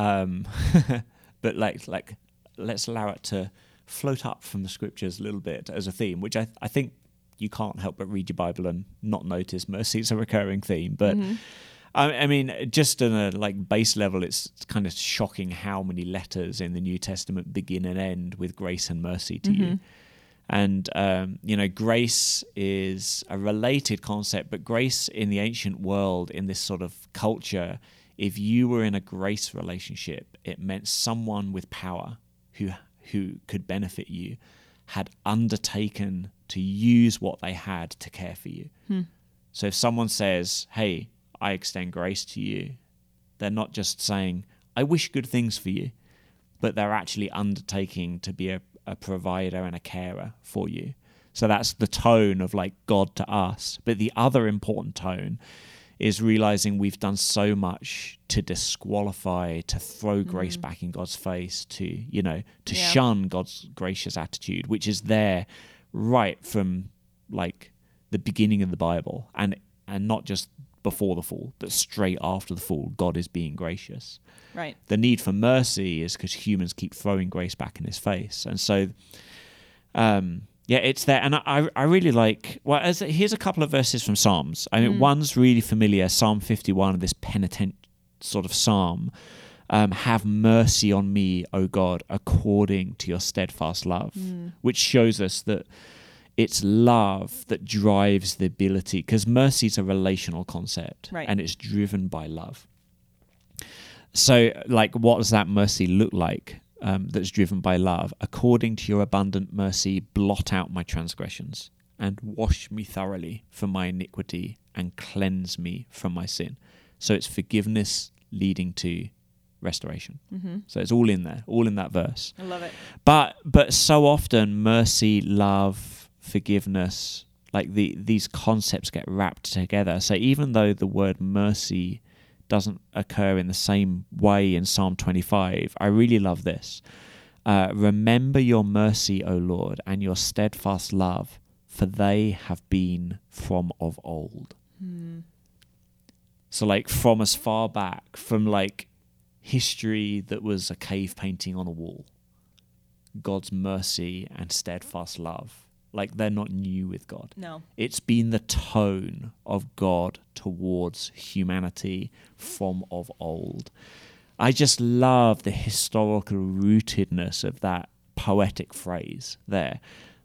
um, but like, like, let's allow it to float up from the scriptures a little bit as a theme, which I, I think you can't help but read your Bible and not notice mercy is a recurring theme. But I, I mean, just on a like base level, it's kind of shocking how many letters in the New Testament begin and end with grace and mercy to you. And, um, you know, grace is a related concept, but grace in the ancient world, in this sort of culture, if you were in a grace relationship, it meant someone with power who, who could benefit you had undertaken to use what they had to care for you. Hmm. So if someone says, hey, I extend grace to you, they're not just saying, I wish good things for you, but they're actually undertaking to be a, a provider and a carer for you. So that's the tone of like God to us. But the other important tone is realizing we've done so much to disqualify, to throw grace back in God's face, to, you know, to Yeah. shun God's gracious attitude, which is there right from like the beginning of the Bible and and not just before the fall, but straight after the fall, God is being gracious Right. the need for mercy is because humans keep throwing grace back in his face and so um yeah it's there and i i really like well as here's a couple of verses from psalms. I mean one's really familiar psalm 51 this penitent sort of psalm um, have mercy on me o god according to your steadfast love which shows us that it's love that drives the ability because mercy is a relational concept Right. and it's driven by love. So, like, what does that mercy look like um, that's driven by love? According to your abundant mercy, blot out my transgressions and wash me thoroughly from my iniquity and cleanse me from my sin. So, it's forgiveness leading to restoration. So it's all in there, all in that verse. I love it. But but so often mercy, love, forgiveness, like the these concepts get wrapped together. So even though the word mercy doesn't occur in the same way in Psalm 25, I really love this. Uh, Remember your mercy, O Lord, and your steadfast love, for they have been from of old. So like from as far back, from like history that was a cave painting on a wall. God's mercy and steadfast love. Like they're not new with God. No. It's been the tone of God towards humanity from of old. I just love the historical rootedness of that poetic phrase there.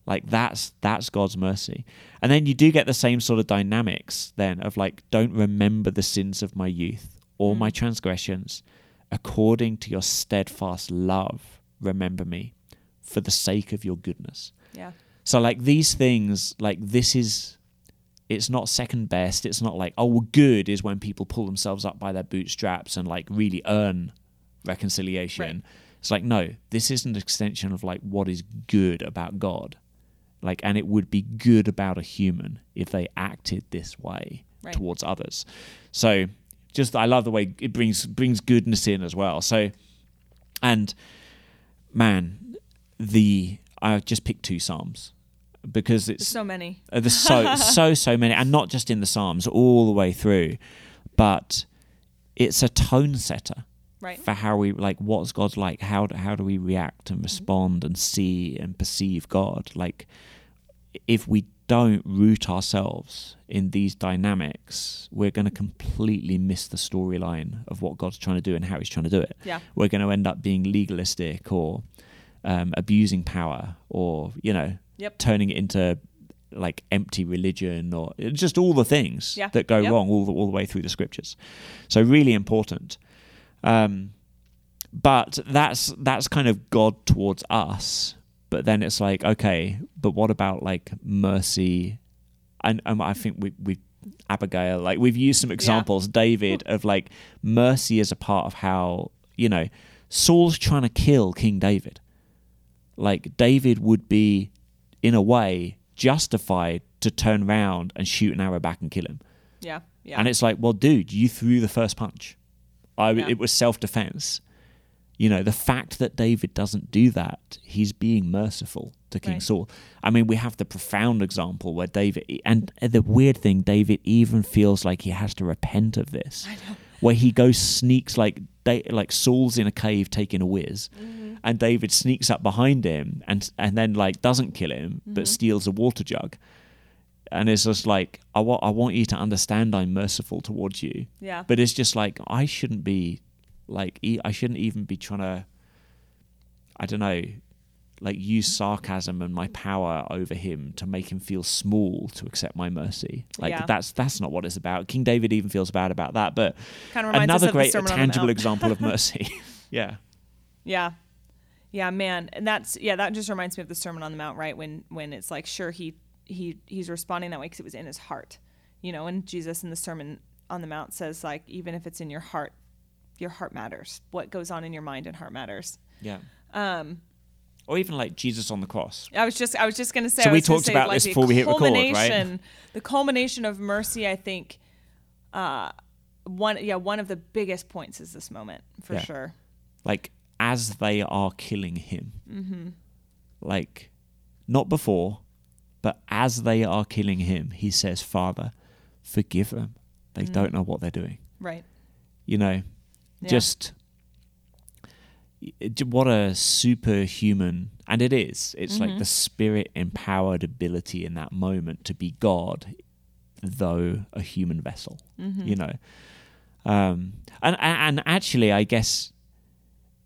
Like that's that's God's mercy. And then you do get the same sort of dynamics then of like don't remember the sins of my youth or my mm. transgressions according to your steadfast love remember me for the sake of your goodness. Yeah. So like these things, like this is, it's not second best. It's not like oh well, good is when people pull themselves up by their bootstraps and like really earn reconciliation. Right. It's like no, this is an extension of like what is good about God, like and it would be good about a human if they acted this way Right. towards others. So just I love the way it brings brings goodness in as well. So and man, the I just picked two psalms because There's it's so many. uh, there's so so so many, and not just in the psalms, all the way through, but it's a tone setter Right. for how we like what's God's like. How do- how do we react and respond and see and perceive God? Like if we don't root ourselves in these dynamics, we're going to completely miss the storyline of what God's trying to do and how He's trying to do it Yeah. we're going to end up being legalistic or um, abusing power or you know Yep. turning it into like empty religion or just all the things Yeah. that go Yep. wrong all the, all the way through the scriptures so really important um, but that's that's kind of god towards us but then it's like okay but what about like mercy and um, i think we we abigail like we've used some examples david of like mercy as a part of how you know saul's trying to kill king david like david would be in a way justified to turn around and shoot an arrow back and kill him Yeah. Yeah. and it's like, well, dude, you threw the first punch. I, Yeah. It was self defense. You know, the fact that David doesn't do that, he's being merciful to King Right. Saul. I mean, we have the profound example where David, and the weird thing, David even feels like he has to repent of this. I know. Where he goes, sneaks like like Saul's in a cave taking a whiz, Mm-hmm. And David sneaks up behind him and and then like doesn't kill him, Mm-hmm. but steals a water jug and it's just like I want I want you to understand I'm merciful towards you. Yeah. But it's just like I shouldn't be like e- I shouldn't even be trying to I don't know like use sarcasm and my power over him to make him feel small to accept my mercy. Like Yeah. that's that's not what it's about. King David even feels bad about that, but Kind of reminds another us of the great Sermon on the tangible example of mercy. yeah. Yeah. Yeah, man. And that's yeah, that just reminds me of the Sermon on the Mount, right? When when it's like sure he he he's responding that way cuz it was in his heart. You know, and Jesus in the Sermon on the Mount says like even if it's in your heart, your heart matters. What goes on in your mind and heart matters. Yeah. Um or even like Jesus on the cross. I was just I was just gonna say. So I we talked say, about like, this the before we hit record, right? culmination- The culmination of mercy, I think, uh, one yeah one of the biggest points is this moment for Yeah. sure. like as they are killing him. Mm-hmm. Like, not before, but as they are killing him, he says, Father, forgive them. They don't know what they're doing. Right. You know, Yeah. just what a superhuman, and it is. It's like the spirit empowered ability in that moment to be God, though a human vessel. You know, um, and and actually, I guess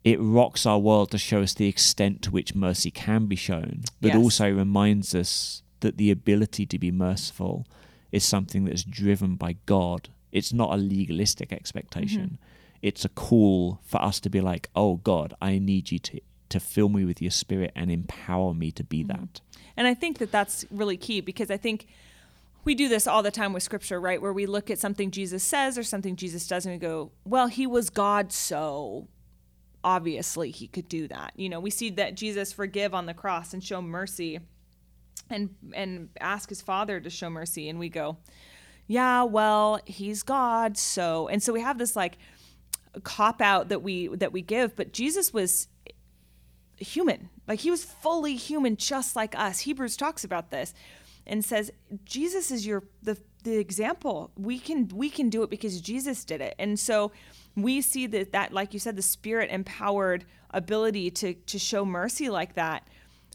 it rocks our world to show us the extent to which mercy can be shown, but Yes. also reminds us that the ability to be merciful is something that's driven by God. It's not a legalistic expectation. Mm-hmm. It's a call for us to be like, "Oh God, I need you to to fill me with your spirit and empower me to be mm-hmm. that." And I think that that's really key because I think we do this all the time with scripture, right? Where we look at something Jesus says or something Jesus does and we go, well, he was God, so obviously he could do that. You know, we see that Jesus forgive on the cross and show mercy and and ask his father to show mercy and we go, yeah, well, he's God, so and so we have this like cop out that we that we give, but Jesus was human. Like he was fully human just like us. Hebrews talks about this and says Jesus is your the the example. We can we can do it because Jesus did it. And so we see that that like you said the spirit empowered ability to to show mercy like that.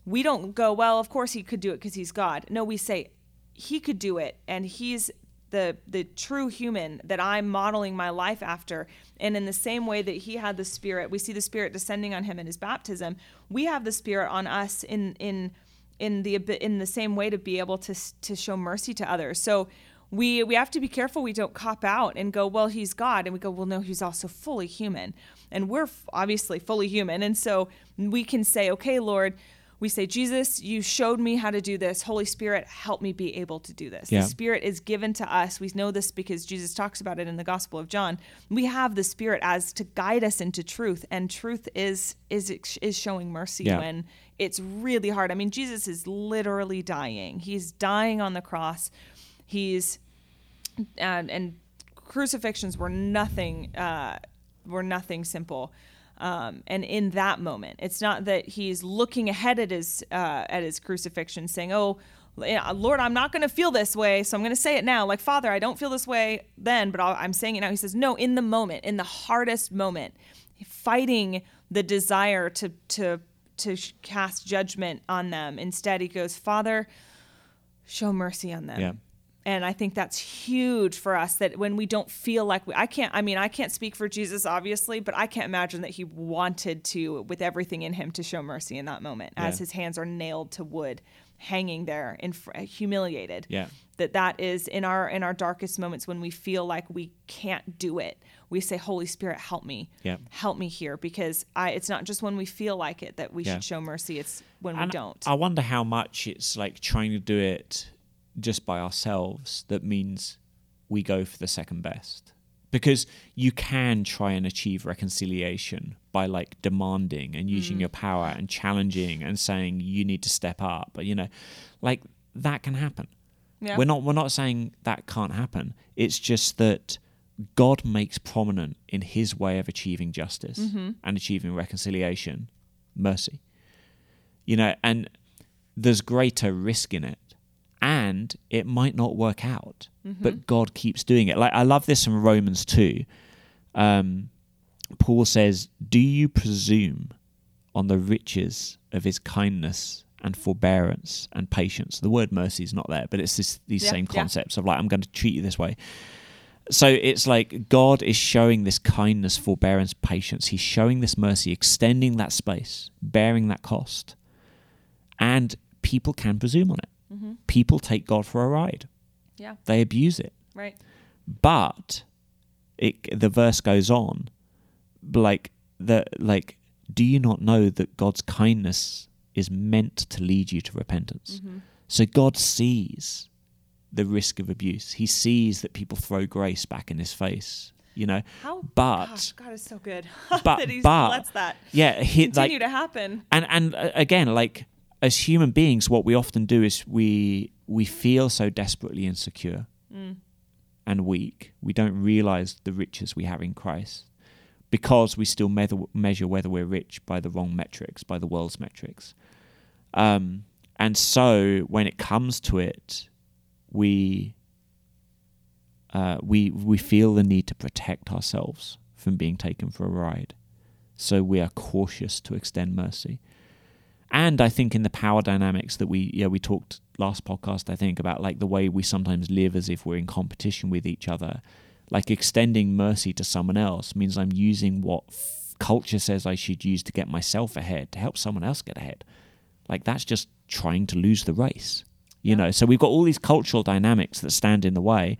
We don't go, well, of course he could do it because he's God. No, we say he could do it and he's the the true human that I'm modeling my life after. And in the same way that he had the spirit, we see the spirit descending on him in his baptism. We have the spirit on us in in in the in the same way to be able to to show mercy to others. So we we have to be careful we don't cop out and go, well, he's God, and we go, well, no, he's also fully human, and we're obviously fully human, and so we can say, okay, Lord, we say, Jesus, you showed me how to do this. Holy Spirit, help me be able to do this. Yeah. The Spirit is given to us. We know this because Jesus talks about it in the Gospel of John. We have the Spirit as to guide us into truth, and truth is is is showing mercy Yeah. when it's really hard. I mean, Jesus is literally dying. He's dying on the cross. He's and, and crucifixions were nothing uh, were nothing simple. Um, and in that moment, it's not that he's looking ahead at his uh, at his crucifixion, saying, "Oh, Lord, I'm not going to feel this way, so I'm going to say it now." Like, Father, I don't feel this way then, but I'll, I'm saying it now. He says, "No, in the moment, in the hardest moment, fighting the desire to to to cast judgment on them. Instead, he goes, Father, show mercy on them." Yeah. And I think that's huge for us that when we don't feel like we, I can't, I mean, I can't speak for Jesus, obviously, but I can't imagine that he wanted to, with everything in him, to show mercy in that moment as his hands are nailed to wood, hanging there, in, fr- humiliated. Yeah. That that is in our in our darkest moments when we feel like we can't do it. We say, Holy Spirit, help me. Yeah. Help me here because I. It's not just when we feel like it that we Yeah. should show mercy. It's when we don't. I wonder how much it's like trying to do it just by ourselves that means we go for the second best. Because you can try and achieve reconciliation by like demanding and Mm. using your power and challenging and saying you need to step up. But you know, like that can happen. Yeah. We're not we're not saying that can't happen. It's just that God makes prominent in his way of achieving justice Mm-hmm. and achieving reconciliation mercy. You know, and there's greater risk in it. And it might not work out, Mm-hmm. but God keeps doing it. Like I love this from Romans 2. Um, Paul says, Do you presume on the riches of his kindness and forbearance and patience? The word mercy is not there, but it's this, these Yeah, same yeah. concepts of like, I'm going to treat you this way. So it's like God is showing this kindness, forbearance, patience. He's showing this mercy, extending that space, bearing that cost. And people can presume on it. People take God for a ride, yeah. they abuse it. Right. But it, the verse goes on, like the like, do you not know that God's kindness is meant to lead you to repentance? So God sees the risk of abuse. He sees that people throw grace back in his face. You know, How? but gosh, God is so good. but that he but lets that yeah, he, continue like to happen. and and uh, again like as human beings what we often do is we we feel so desperately insecure and weak. We don't realize the riches we have in christ because we still measure, measure whether we're rich by the wrong metrics by the world's metrics. Um, and so when it comes to it we uh, we we feel the need to protect ourselves from being taken for a ride. So we are cautious to extend mercy. And I think in the power dynamics that we yeah we talked last podcast I think about like the way we sometimes live as if we're in competition with each other, like extending mercy to someone else means I'm using what f- culture says I should use to get myself ahead to help someone else get ahead. Like that's just trying to lose the race, you know. So we've got all these cultural dynamics that stand in the way,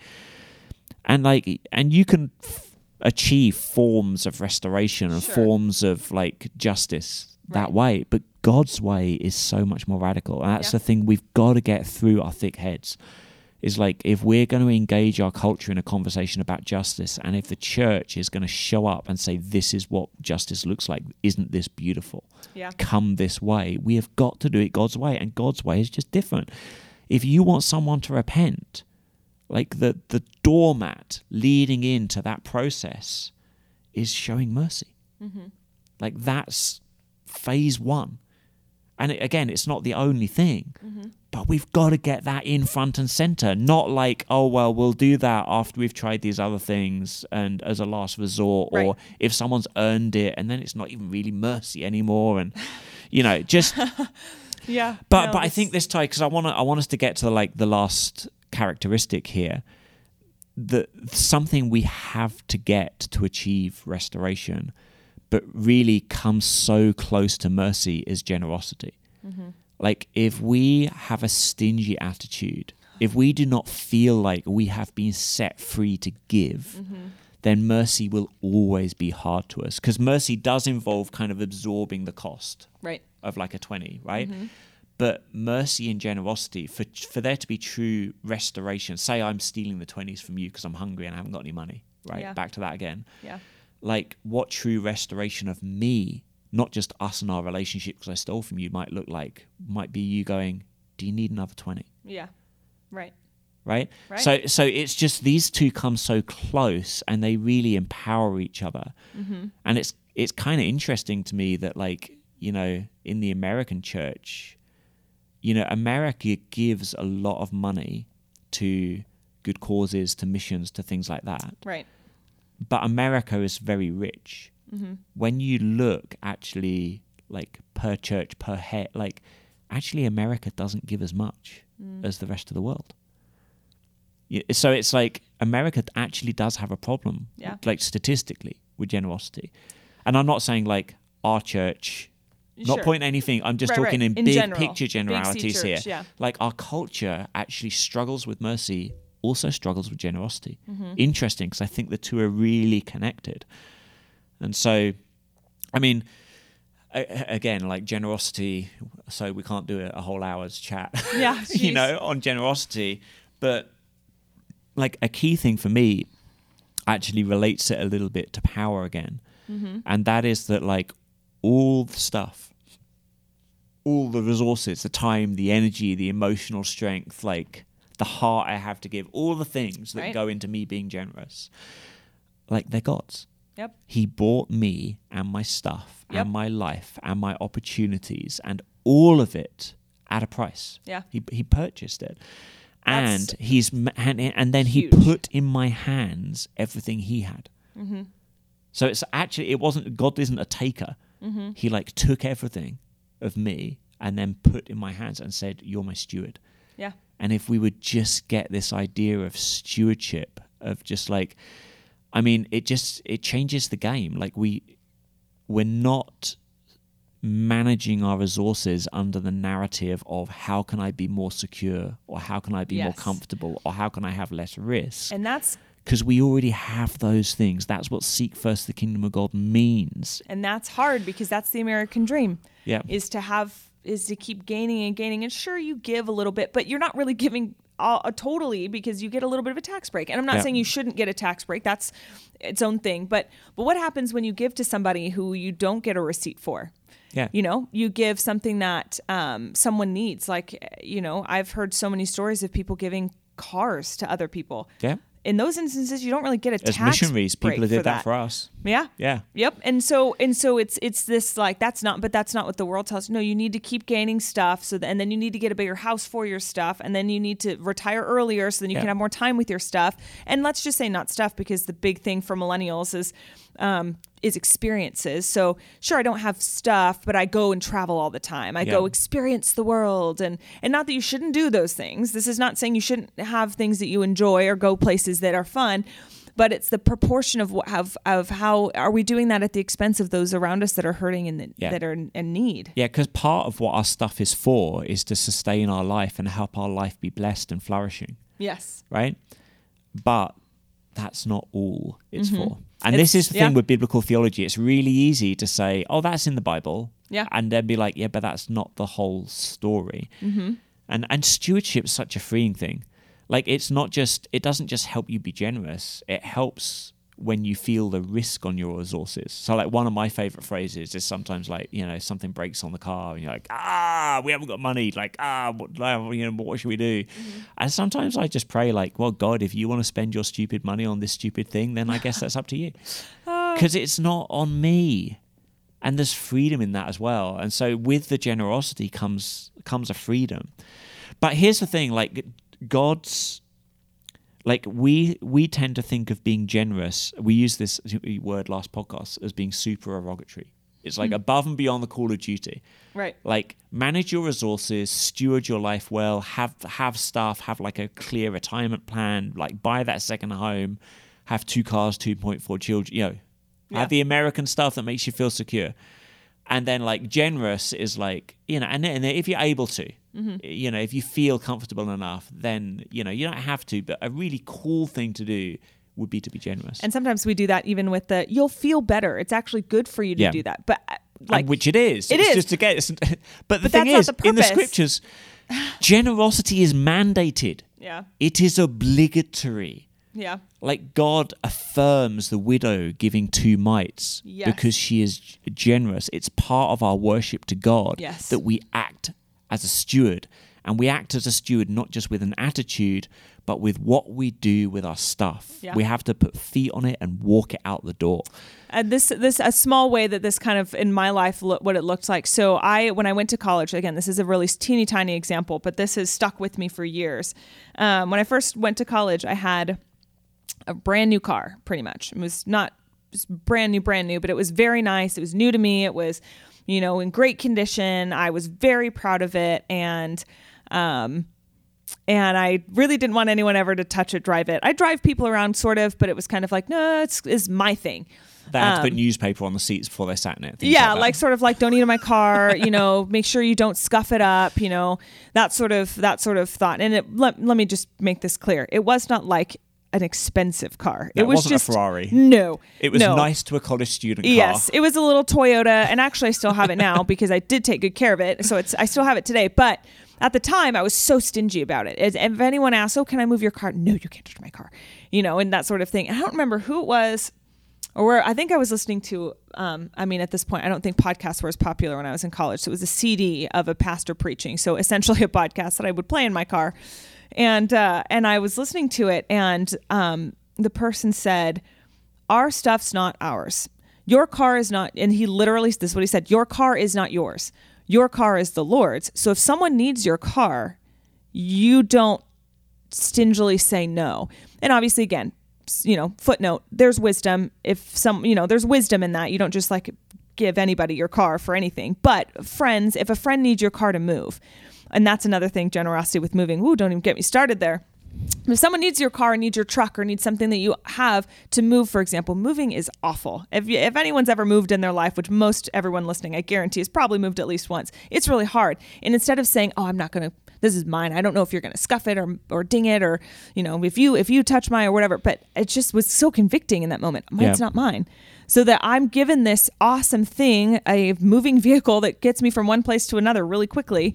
and like and you can f- achieve forms of restoration and Sure. forms of like justice that way but god's way is so much more radical and that's Yeah. the thing we've got to get through our thick heads is like if we're going to engage our culture in a conversation about justice and if the church is going to show up and say this is what justice looks like isn't this beautiful? Yeah. come this way we have got to do it god's way and god's way is just different. If you want someone to repent like the the doormat leading into that process is showing mercy. Mm-hmm. Like that's phase one. And it, again it's not the only thing mm-hmm. but we've got to get that in front and center. Not like oh well we'll do that after we've tried these other things and as a last resort or if someone's earned it and then it's not even really mercy anymore and you know just Yeah. but No, but I think this time because I want to I want us to get to like the last characteristic here. That something we have to get to achieve restoration but really comes so close to mercy is generosity. Mm-hmm. Like if we have a stingy attitude if we do not feel like we have been set free to give mm-hmm. then mercy will always be hard to us. Because mercy does involve kind of absorbing the cost right. of like a 20 right? Mm-hmm. But mercy and generosity for for there to be true restoration say i'm stealing the 20s from you because i'm hungry and i haven't got any money right? Yeah. back to that again. Yeah. Like what true restoration of me not just us and our relationship because i stole from you might look like might be you going do you need another 20 Yeah. Right. right? Right. So so it's just these two come so close and they really empower each other. Mm-hmm. And it's it's kind of interesting to me that like, you know, in the American church, you know, America gives a lot of money to good causes, to missions, to things like that. Right. But America is very rich. Mm-hmm. When you look actually like per church, per head, like actually America doesn't give as much Mm. as the rest of the world. So it's like America actually does have a problem, Yeah. like statistically, with generosity. And I'm not saying like our church, not point anything. I'm just Right, talking right. in, In big general. picture Big C generalities here. yeah. Like our culture actually struggles with mercy, also struggles with generosity. Mm-hmm. Interesting because I think the two are really connected. And so, I mean, again, like generosity. So we can't do a, a whole hour's chat, Yeah, you know, on generosity. But like a key thing for me actually relates it a little bit to power again. Mm-hmm. And that is that like all the stuff, all the resources, the time, the energy, the emotional strength, like the heart I have to give, all the things that Right. go into me being generous, like they're God's. Yep. He bought me and my stuff Yep. and my life and my opportunities and all of it at a price. Yeah. He he purchased it. And That's he's and, and then he put in my hands everything he had. Mm-hmm. So it's actually it wasn't God isn't a taker. Mm-hmm. He like took everything of me and then put in my hands and said, "You're my steward." Yeah. And if we would just get this idea of stewardship, of just like, I mean, it just it changes the game. Like we, we're not managing our resources under the narrative of how can I be more secure or how can I be more comfortable or how can I have less risk And that's because we already have those things. That's what seek first the kingdom of God means. and that's hard because that's the American dream. Yeah. Is to have is to keep gaining and gaining. And sure, you give a little bit, but you're not really giving all, uh, totally because you get a little bit of a tax break. And I'm not Yeah. saying you shouldn't get a tax break. That's its own thing. But but what happens when you give to somebody who you don't get a receipt for? Yeah. you know you give something that um, someone needs like you know i've heard so many stories of people giving cars to other people Yeah. in those instances you don't really get a As tax missionaries, break people did that for us. Yeah Yeah. Yep. And so and so it's it's this like that's not but that's not what the world tells you. No, you need to keep gaining stuff so that, and then you need to get a bigger house for your stuff and then you need to retire earlier so then you Yeah. can have more time with your stuff. And let's just say not stuff because the big thing for millennials is um is experiences. So sure I don't have stuff, but I go and travel all the time. I Yeah. go experience the world and and not that you shouldn't do those things. This is not saying you shouldn't have things that you enjoy or go places that are fun but it's the proportion of what of, of how are we doing that at the expense of those around us that are hurting and that, Yeah. that are in, in need Yeah, because part of what our stuff is for is to sustain our life and help our life be blessed and flourishing, yes right? But that's not all it's for. And this Mm-hmm. Is the yeah. thing with biblical theology. It's really easy to say, oh, that's in the Bible. Yeah. And then be like, yeah, but that's not the whole story. Mm-hmm. And, and stewardship is such a freeing thing. Like it's not just it doesn't just help you be generous it helps when you feel the risk on your resources. So like one of my favorite phrases is sometimes like you know something breaks on the car and you're like ah we haven't got money. Like ah what, you know what should we do? Mm-hmm. and sometimes i just pray like well god if you want to spend your stupid money on this stupid thing then i guess that's up to you. Because it's not on me. And there's freedom in that as well. And so with the generosity comes comes a freedom. But here's the thing like god's like we we tend to think of being generous. We use this word last podcast as being super supererogatory it's like mm. above and beyond the call of duty. Right. Like manage your resources steward your life well have have stuff have like a clear retirement plan like buy that second home have two cars 2.4 children you know yeah. have the american stuff that makes you feel secure and then like generous is like you know and, and if you're able to mm-hmm. you know if you feel comfortable enough then you know you don't have to but a really cool thing to do would be to be generous. And sometimes we do that even with the you'll feel better. It's actually good for you to yeah. do that. But uh, like and which it is. it it's is. just to get but the but thing is the in the scriptures generosity is mandated. Yeah. It is obligatory yeah. Like God affirms the widow giving two mites yes. because she is generous. It's part of our worship to God yes. that we act as a steward. And we act as a steward not just with an attitude, but with what we do with our stuff. Yeah. We have to put feet on it and walk it out the door. And this this a small way that this kind of in my life lo- what it looked like. So I when I went to college again, this is a really teeny tiny example, but this has stuck with me for years. Um, when I first went to college, I had a brand new car, pretty much. It was not brand new, brand new, but it was very nice. It was new to me. It was, you know, in great condition. I was very proud of it. And, um, and I really didn't want anyone ever to touch it, drive it. I drive people around, sort of, but it was kind of like, no, it's, it's my thing. They had um, to put um, newspaper on the seats before they sat in it. Yeah, like, like, sort of like don't eat in my car. you know, make sure you don't scuff it up. You know, that sort of that sort of thought. And it, let let me just make this clear: it was not like an expensive car. That it was wasn't just a Ferrari. No, it was no. nice to a college student. Car. Yes, it was a little Toyota, and actually, I still have it now because I did take good care of it. So it's I still have it today, but. At the time, I was so stingy about it. If anyone asked, "Oh, can I move your car?" No, you can't touch my car. You know, and that sort of thing. And I don't remember who it was, or where. I think I was listening to. Um, I mean, at this point, I don't think podcasts were as popular when I was in college. So it was a CD of a pastor preaching. So essentially, a podcast that I would play in my car and uh, and I was listening to it, and um, the person said, Our stuff's not ours. Your car is not, and he literally, this is what he said, Your car is not yours. Your car is the Lord's. So if someone needs your car, you don't stingily say no. And obviously, again, you know, footnote, there's wisdom. If some, you know, there's wisdom in that. You don't just like give anybody your car for anything. But friends, if a friend needs your car to move, and that's another thing, generosity with moving. Ooh, don't even get me started there if someone needs your car, needs your truck, or needs something that you have to move, for example, moving is awful. If, you, if anyone's ever moved in their life, which most everyone listening, I guarantee, has probably moved at least once, it's really hard. And instead of saying, "Oh, I'm not going to," this is mine. I don't know if you're going to scuff it or or ding it or you know if you if you touch mine or whatever. But it just was so convicting in that moment. Mine's yeah. not mine. So that I'm given this awesome thing, a moving vehicle that gets me from one place to another really quickly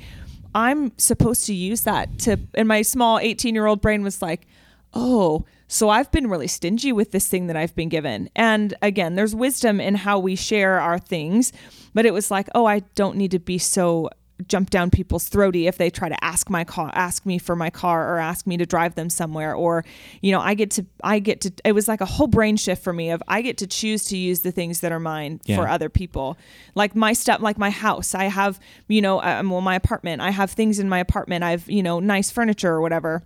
I'm supposed to use that to, and my small 18 year old brain was like, oh, so I've been really stingy with this thing that I've been given. And again, there's wisdom in how we share our things, but it was like, oh, I don't need to be so jump down people's throaty if they try to ask my car ask me for my car or ask me to drive them somewhere or you know i get to i get to it was like a whole brain shift for me of i get to choose to use the things that are mine yeah. for other people like my stuff like my house i have you know um, well my apartment i have things in my apartment i've you know nice furniture or whatever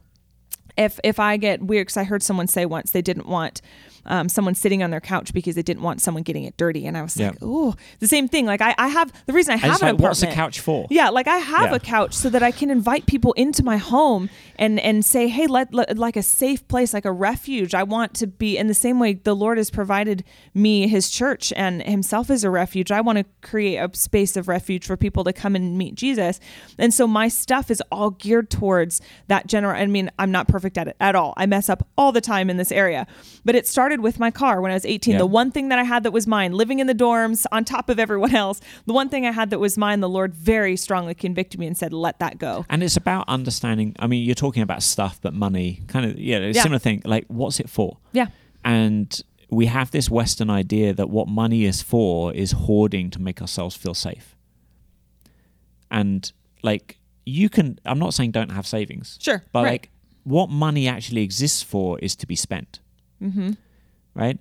if if i get weird because i heard someone say once they didn't want um, someone sitting on their couch because they didn't want someone getting it dirty. And I was like, oh, the same thing. Like I, I have the reason I have I an apartment. What's a couch for? Yeah, like I have yeah. a couch so that I can invite people into my home and and say, hey, let, let like a safe place, like a refuge. I want to be in the same way the Lord has provided me His church and Himself as a refuge. I want to create a space of refuge for people to come and meet Jesus. And so my stuff is all geared towards that general. I mean, I'm not perfect at it at all. I mess up all the time in this area, but it started started with my car when I was 18. Yeah. The one thing that I had that was mine, living in the dorms on top of everyone else, the one thing I had that was mine, the Lord very strongly convicted me and said, let that go. And it's about understanding. I mean, you're talking about stuff, but money, kind of, yeah, it's a Yeah. similar thing. Like, what's it for? Yeah. And we have this Western idea that what money is for is hoarding to make ourselves feel safe. And like, you can, I'm not saying don't have savings, Sure. but right. like, what money actually exists for is to be spent. mm-hmm. Right?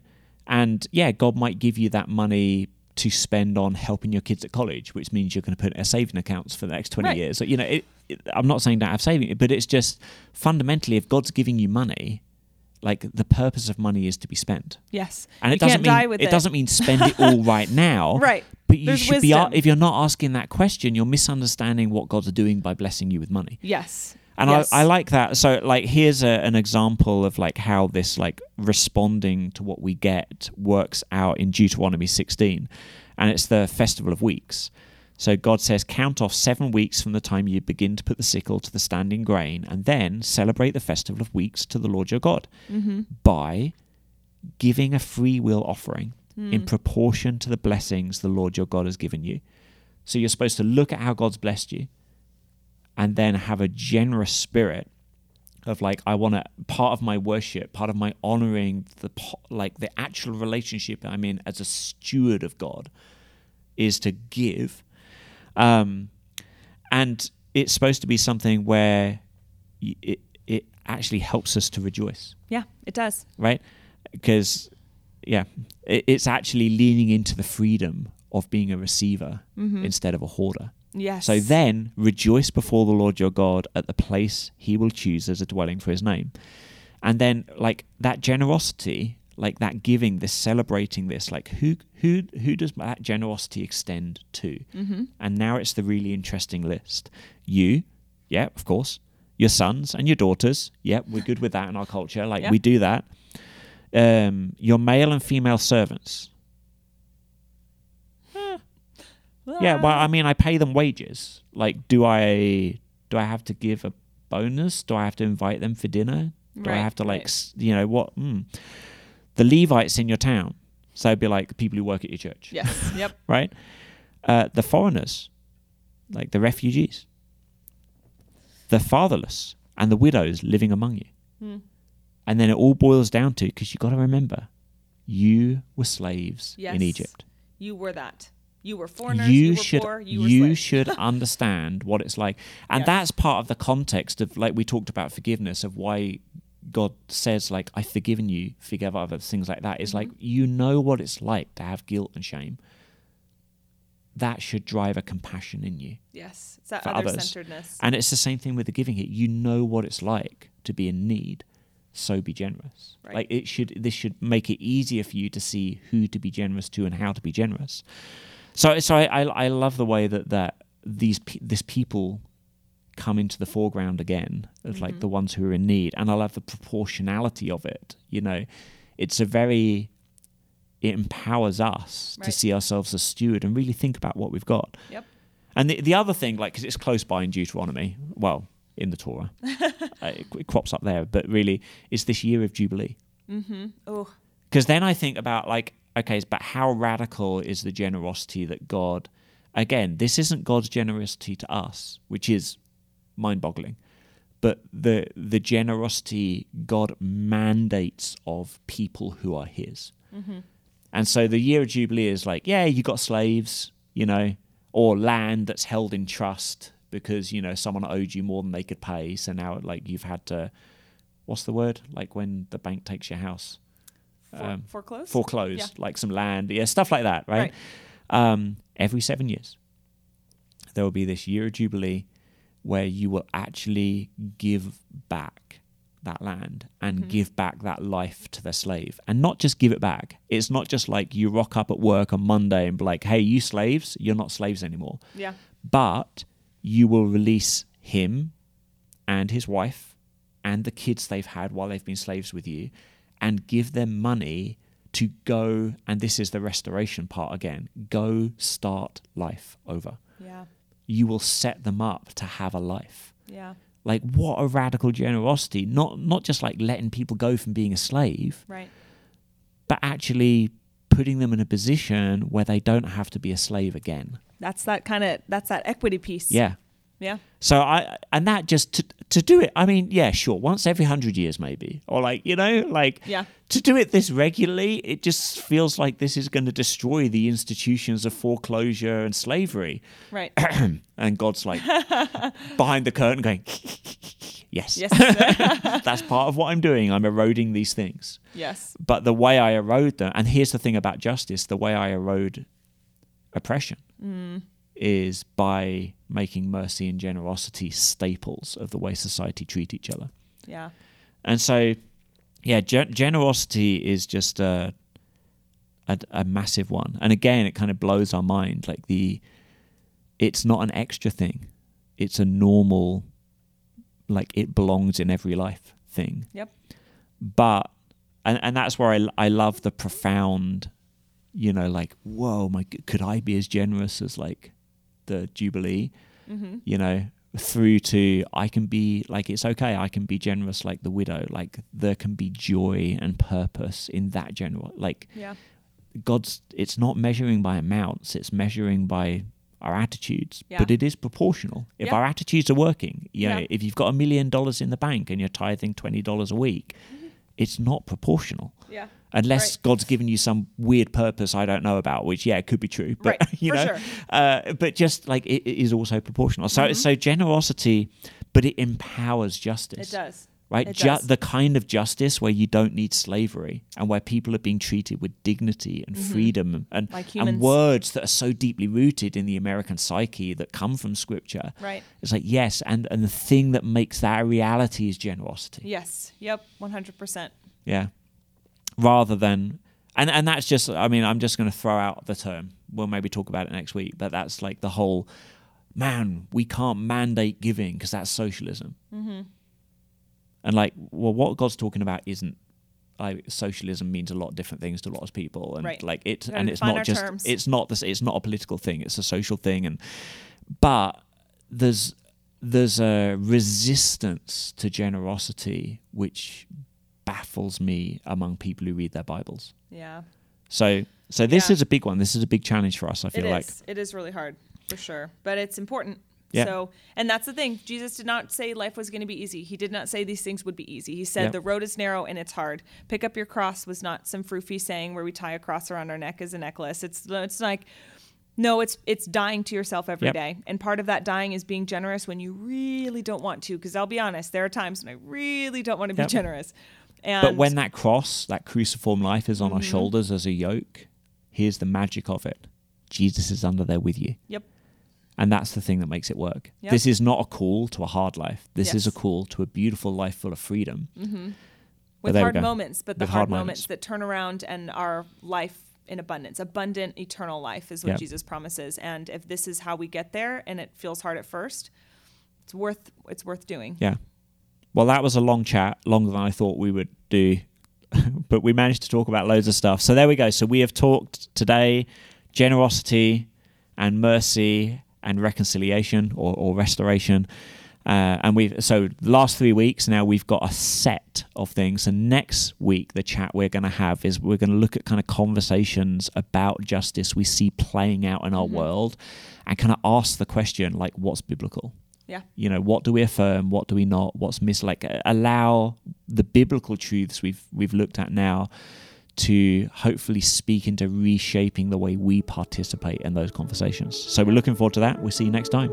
And yeah, God might give you that money to spend on helping your kids at college, which means you're going to put in a saving accounts for the next 20 Right. years. So, you know, it, it, I'm not saying don't have saving, but it's just fundamentally, if God's giving you money, like the purpose of money is to be spent. Yes. And you it doesn't can't mean die with it, it. doesn't mean spend it all right now. Right. But you There's should be if you're not asking that question, you're misunderstanding what God's doing by blessing you with money. Yes. And Yes. I, I like that. So, like, here's a, an example of like how this like responding to what we get works out in Deuteronomy 16, and it's the festival of weeks. So God says, count off seven weeks from the time you begin to put the sickle to the standing grain, and then celebrate the festival of weeks to the Lord your God Mm-hmm. by giving a free will offering Hmm. in proportion to the blessings the Lord your God has given you. So you're supposed to look at how God's blessed you and then have a generous spirit of like I want to part of my worship, part of my honoring the like the actual relationship I'm in as a steward of God is to give. Um and it's supposed to be something where it it actually helps us to rejoice Yeah, it does. right? Because, yeah, it, it's actually leaning into the freedom of being a receiver instead of a hoarder. Yes. So then rejoice before the Lord your God at the place he will choose as a dwelling for his name. And then like that generosity, like that giving, this celebrating this, like who who who does that generosity extend to? Mm-hmm. And now it's the really interesting list. You, yeah, of course. Your sons and your daughters, yeah, we're good with that in our culture. Like Yeah. we do that. Um, your male and female servants. Yeah, well, I mean, I pay them wages. Like, do I do I have to give a bonus? Do I have to invite them for dinner? Do I have to like, right. s you know, what? Mm. The Levites in your town, so it'd be like people who work at your church, Yes. Yep. right? Uh, the foreigners, like the refugees, the fatherless, and the widows living among you. Hmm. And then it all boils down to because you got to remember, you were slaves Yes. in Egypt You were that. You were foreigners. you, You, should poor. You were you should understand what it's like and Yes. that's part of the context of like we talked about forgiveness of why god says like i've forgiven you forgive others things like that It's like Mm-hmm. you know what it's like to have guilt and shame that should drive a compassion in you Yes. It's that for other others. centeredness. and it's the same thing with the giving it you know what it's like to be in need so be generous Right. like it should this should make it easier for you to see who to be generous to and how to be generous so so i i, I love the way that that these pe- this people come into the foreground again of like Mhm. the ones who are in need and i love the proportionality of it you know it's a very it empowers us to see ourselves as steward and really think about what we've got Yep. and the, the other thing, like, because it's close by in Deuteronomy, well, in the Torah, uh, it, it crops up there, but really, it's this year of Jubilee. Mm-hmm. Oh. Because then I think about, like, okay, but how radical is the generosity that God, again, this isn't God's generosity to us, which is mind boggling, but the, the generosity God mandates of people who are His. Mm-hmm. And so the year of Jubilee is like, yeah, you got slaves, you know, or land that's held in trust because, you know, someone owed you more than they could pay. So now, like, you've had to, what's the word? Like when the bank takes your house? For, Um, foreclosed. Foreclosed, Yeah. like some land, yeah, stuff like that, right? Um, every seven years, there will be this year of Jubilee where you will actually give back that land and Mhm. give back that life to the slave and not just give it back. It's not just like you rock up at work on Monday and be like, hey, you slaves, you're not slaves anymore. Yeah. But you will release him and his wife and the kids they've had while they've been slaves with you and give them money to go, and this is the restoration part again go start life over. Yeah. You will set them up to have a life. Yeah. Like what a radical generosity! Not not just like letting people go from being a slave, Right. but actually putting them in a position where they don't have to be a slave again. That's that kind of that's that equity piece. Yeah. Yeah. So I and that just to to do it. I mean, yeah, sure, once every hundred years maybe, or like you know, like Yeah. to do it this regularly, it just feels like this is going to destroy the institutions of foreclosure and slavery. Right. and God's like behind the curtain, going, yes, yes. that's part of what I'm doing. I'm eroding these things. yes. But the way I erode them, and here's the thing about justice: the way I erode oppression mm. Is by making mercy and generosity staples of the way society treat each other. Yeah. And so, yeah, gen- generosity is just a, a a massive one. And again, it kind of blows our mind. Like the, it's not an extra thing; it's a normal, like it belongs in every life thing. Yep. But, and and that's where I I love the profound, you know, like whoa, my could I be as generous as like the Jubilee? Mm-hmm. you know, through to I can be like it's okay, I can be generous like the widow. Like there can be joy and purpose in that general like Yeah. God's it's not measuring by amounts, it's measuring by our attitudes. Yeah. But it is proportional. If Yeah. our attitudes are working, you know, Yeah. if you've got a million dollars in the bank and you're tithing twenty dollars a week, it's not proportional. Yeah. Unless. Right. God's given you some weird purpose I don't know about, which yeah, it could be true, but Right, you for know, sure. uh, but just like it, it is also proportional. So Mm-hmm. so generosity, but it empowers justice, It does. Right? Ju- the kind of justice where you don't need slavery and where people are being treated with dignity and freedom and and, Mm-hmm. Like and words that are so deeply rooted in the American psyche that come from Scripture. Right. It's like yes, and and the thing that makes that a reality is generosity. Yes. Yep. One hundred percent. Yeah. Rather than and and that's just I mean, I'm just gonna throw out the term. We'll maybe talk about it next week, but that's like the whole man, we can't mandate giving because that's socialism. Mm-hmm. And like, well, what God's talking about isn't like socialism means a lot of different things to a lot of people, and Right. like it, and it's not just terms. it's not this, it's not a political thing, it's a social thing, and but there's there's a resistance to generosity which baffles me among people who read their Bibles. Yeah. So so this Yeah. is a big one. This is a big challenge for us. I feel like It is really hard for sure, but it's important. Yeah. So, and that's the thing. Jesus did not say life was going to be easy. He did not say these things would be easy. He said the road is narrow and it's hard. Pick up your cross was not some froofy saying where we tie a cross around our neck as a necklace. It's it's like no, it's it's dying to yourself every day, Yep. and part of that dying is being generous when you really don't want to. Because I'll be honest, there are times when I really don't want to be generous. And But when that cross, that cruciform life is on Mm-hmm. our shoulders as a yoke, here's the magic of it. Jesus is under there with you. yep, And that's the thing that makes it work. Yep. This is not a call to a hard life. This is a call to a beautiful life full of freedom. Mm-hmm. with there we hard moments, but the With hard, hard moments. moments. that turn around and are life in abundance, abundant eternal life is what Yep. Jesus promises. And if this is how we get there, and it feels hard at first, it's worth it's worth doing. Yeah. Well, that was a long chat, longer than I thought we would do. but we managed to talk about loads of stuff. So there we go. So we have talked today generosity and mercy and reconciliation or, or restoration. Uh, and we've so the last three weeks now we've got a set of things. And next week the chat we're going to have is we're going to look at kind of conversations about justice we see playing out in our world, and kind of ask the question like, what's biblical? Yeah. you know what do we affirm what do we not what's mis like uh, allow the biblical truths we've we've looked at now to hopefully speak into reshaping the way we participate in those conversations so we're looking forward to that we'll see you next time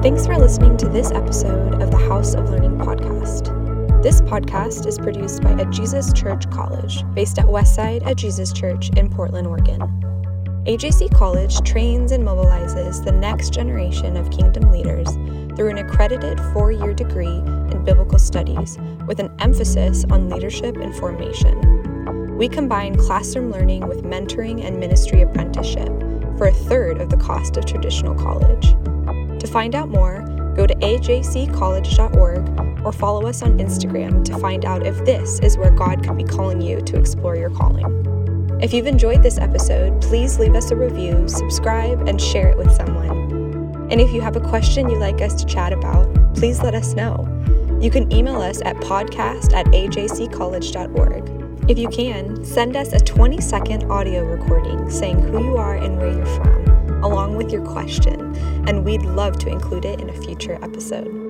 Thanks for listening to this episode of the House of Learning podcast. This podcast is produced by A Jesus Church College, based at Westside A Jesus Church in Portland, Oregon. AJC College trains and mobilizes the next generation of kingdom leaders through an accredited four year degree in biblical studies with an emphasis on leadership and formation. We combine classroom learning with mentoring and ministry apprenticeship for a third of the cost of traditional college. To find out more, go to ajccollege.org or follow us on Instagram to find out if this is where God could be calling you to explore your calling. If you've enjoyed this episode, please leave us a review, subscribe, and share it with someone. And if you have a question you'd like us to chat about, please let us know. You can email us at podcast at ajccollege.org. If you can, send us a 20 second audio recording saying who you are and where you're from, along with your question, and we'd love to include it in a future episode.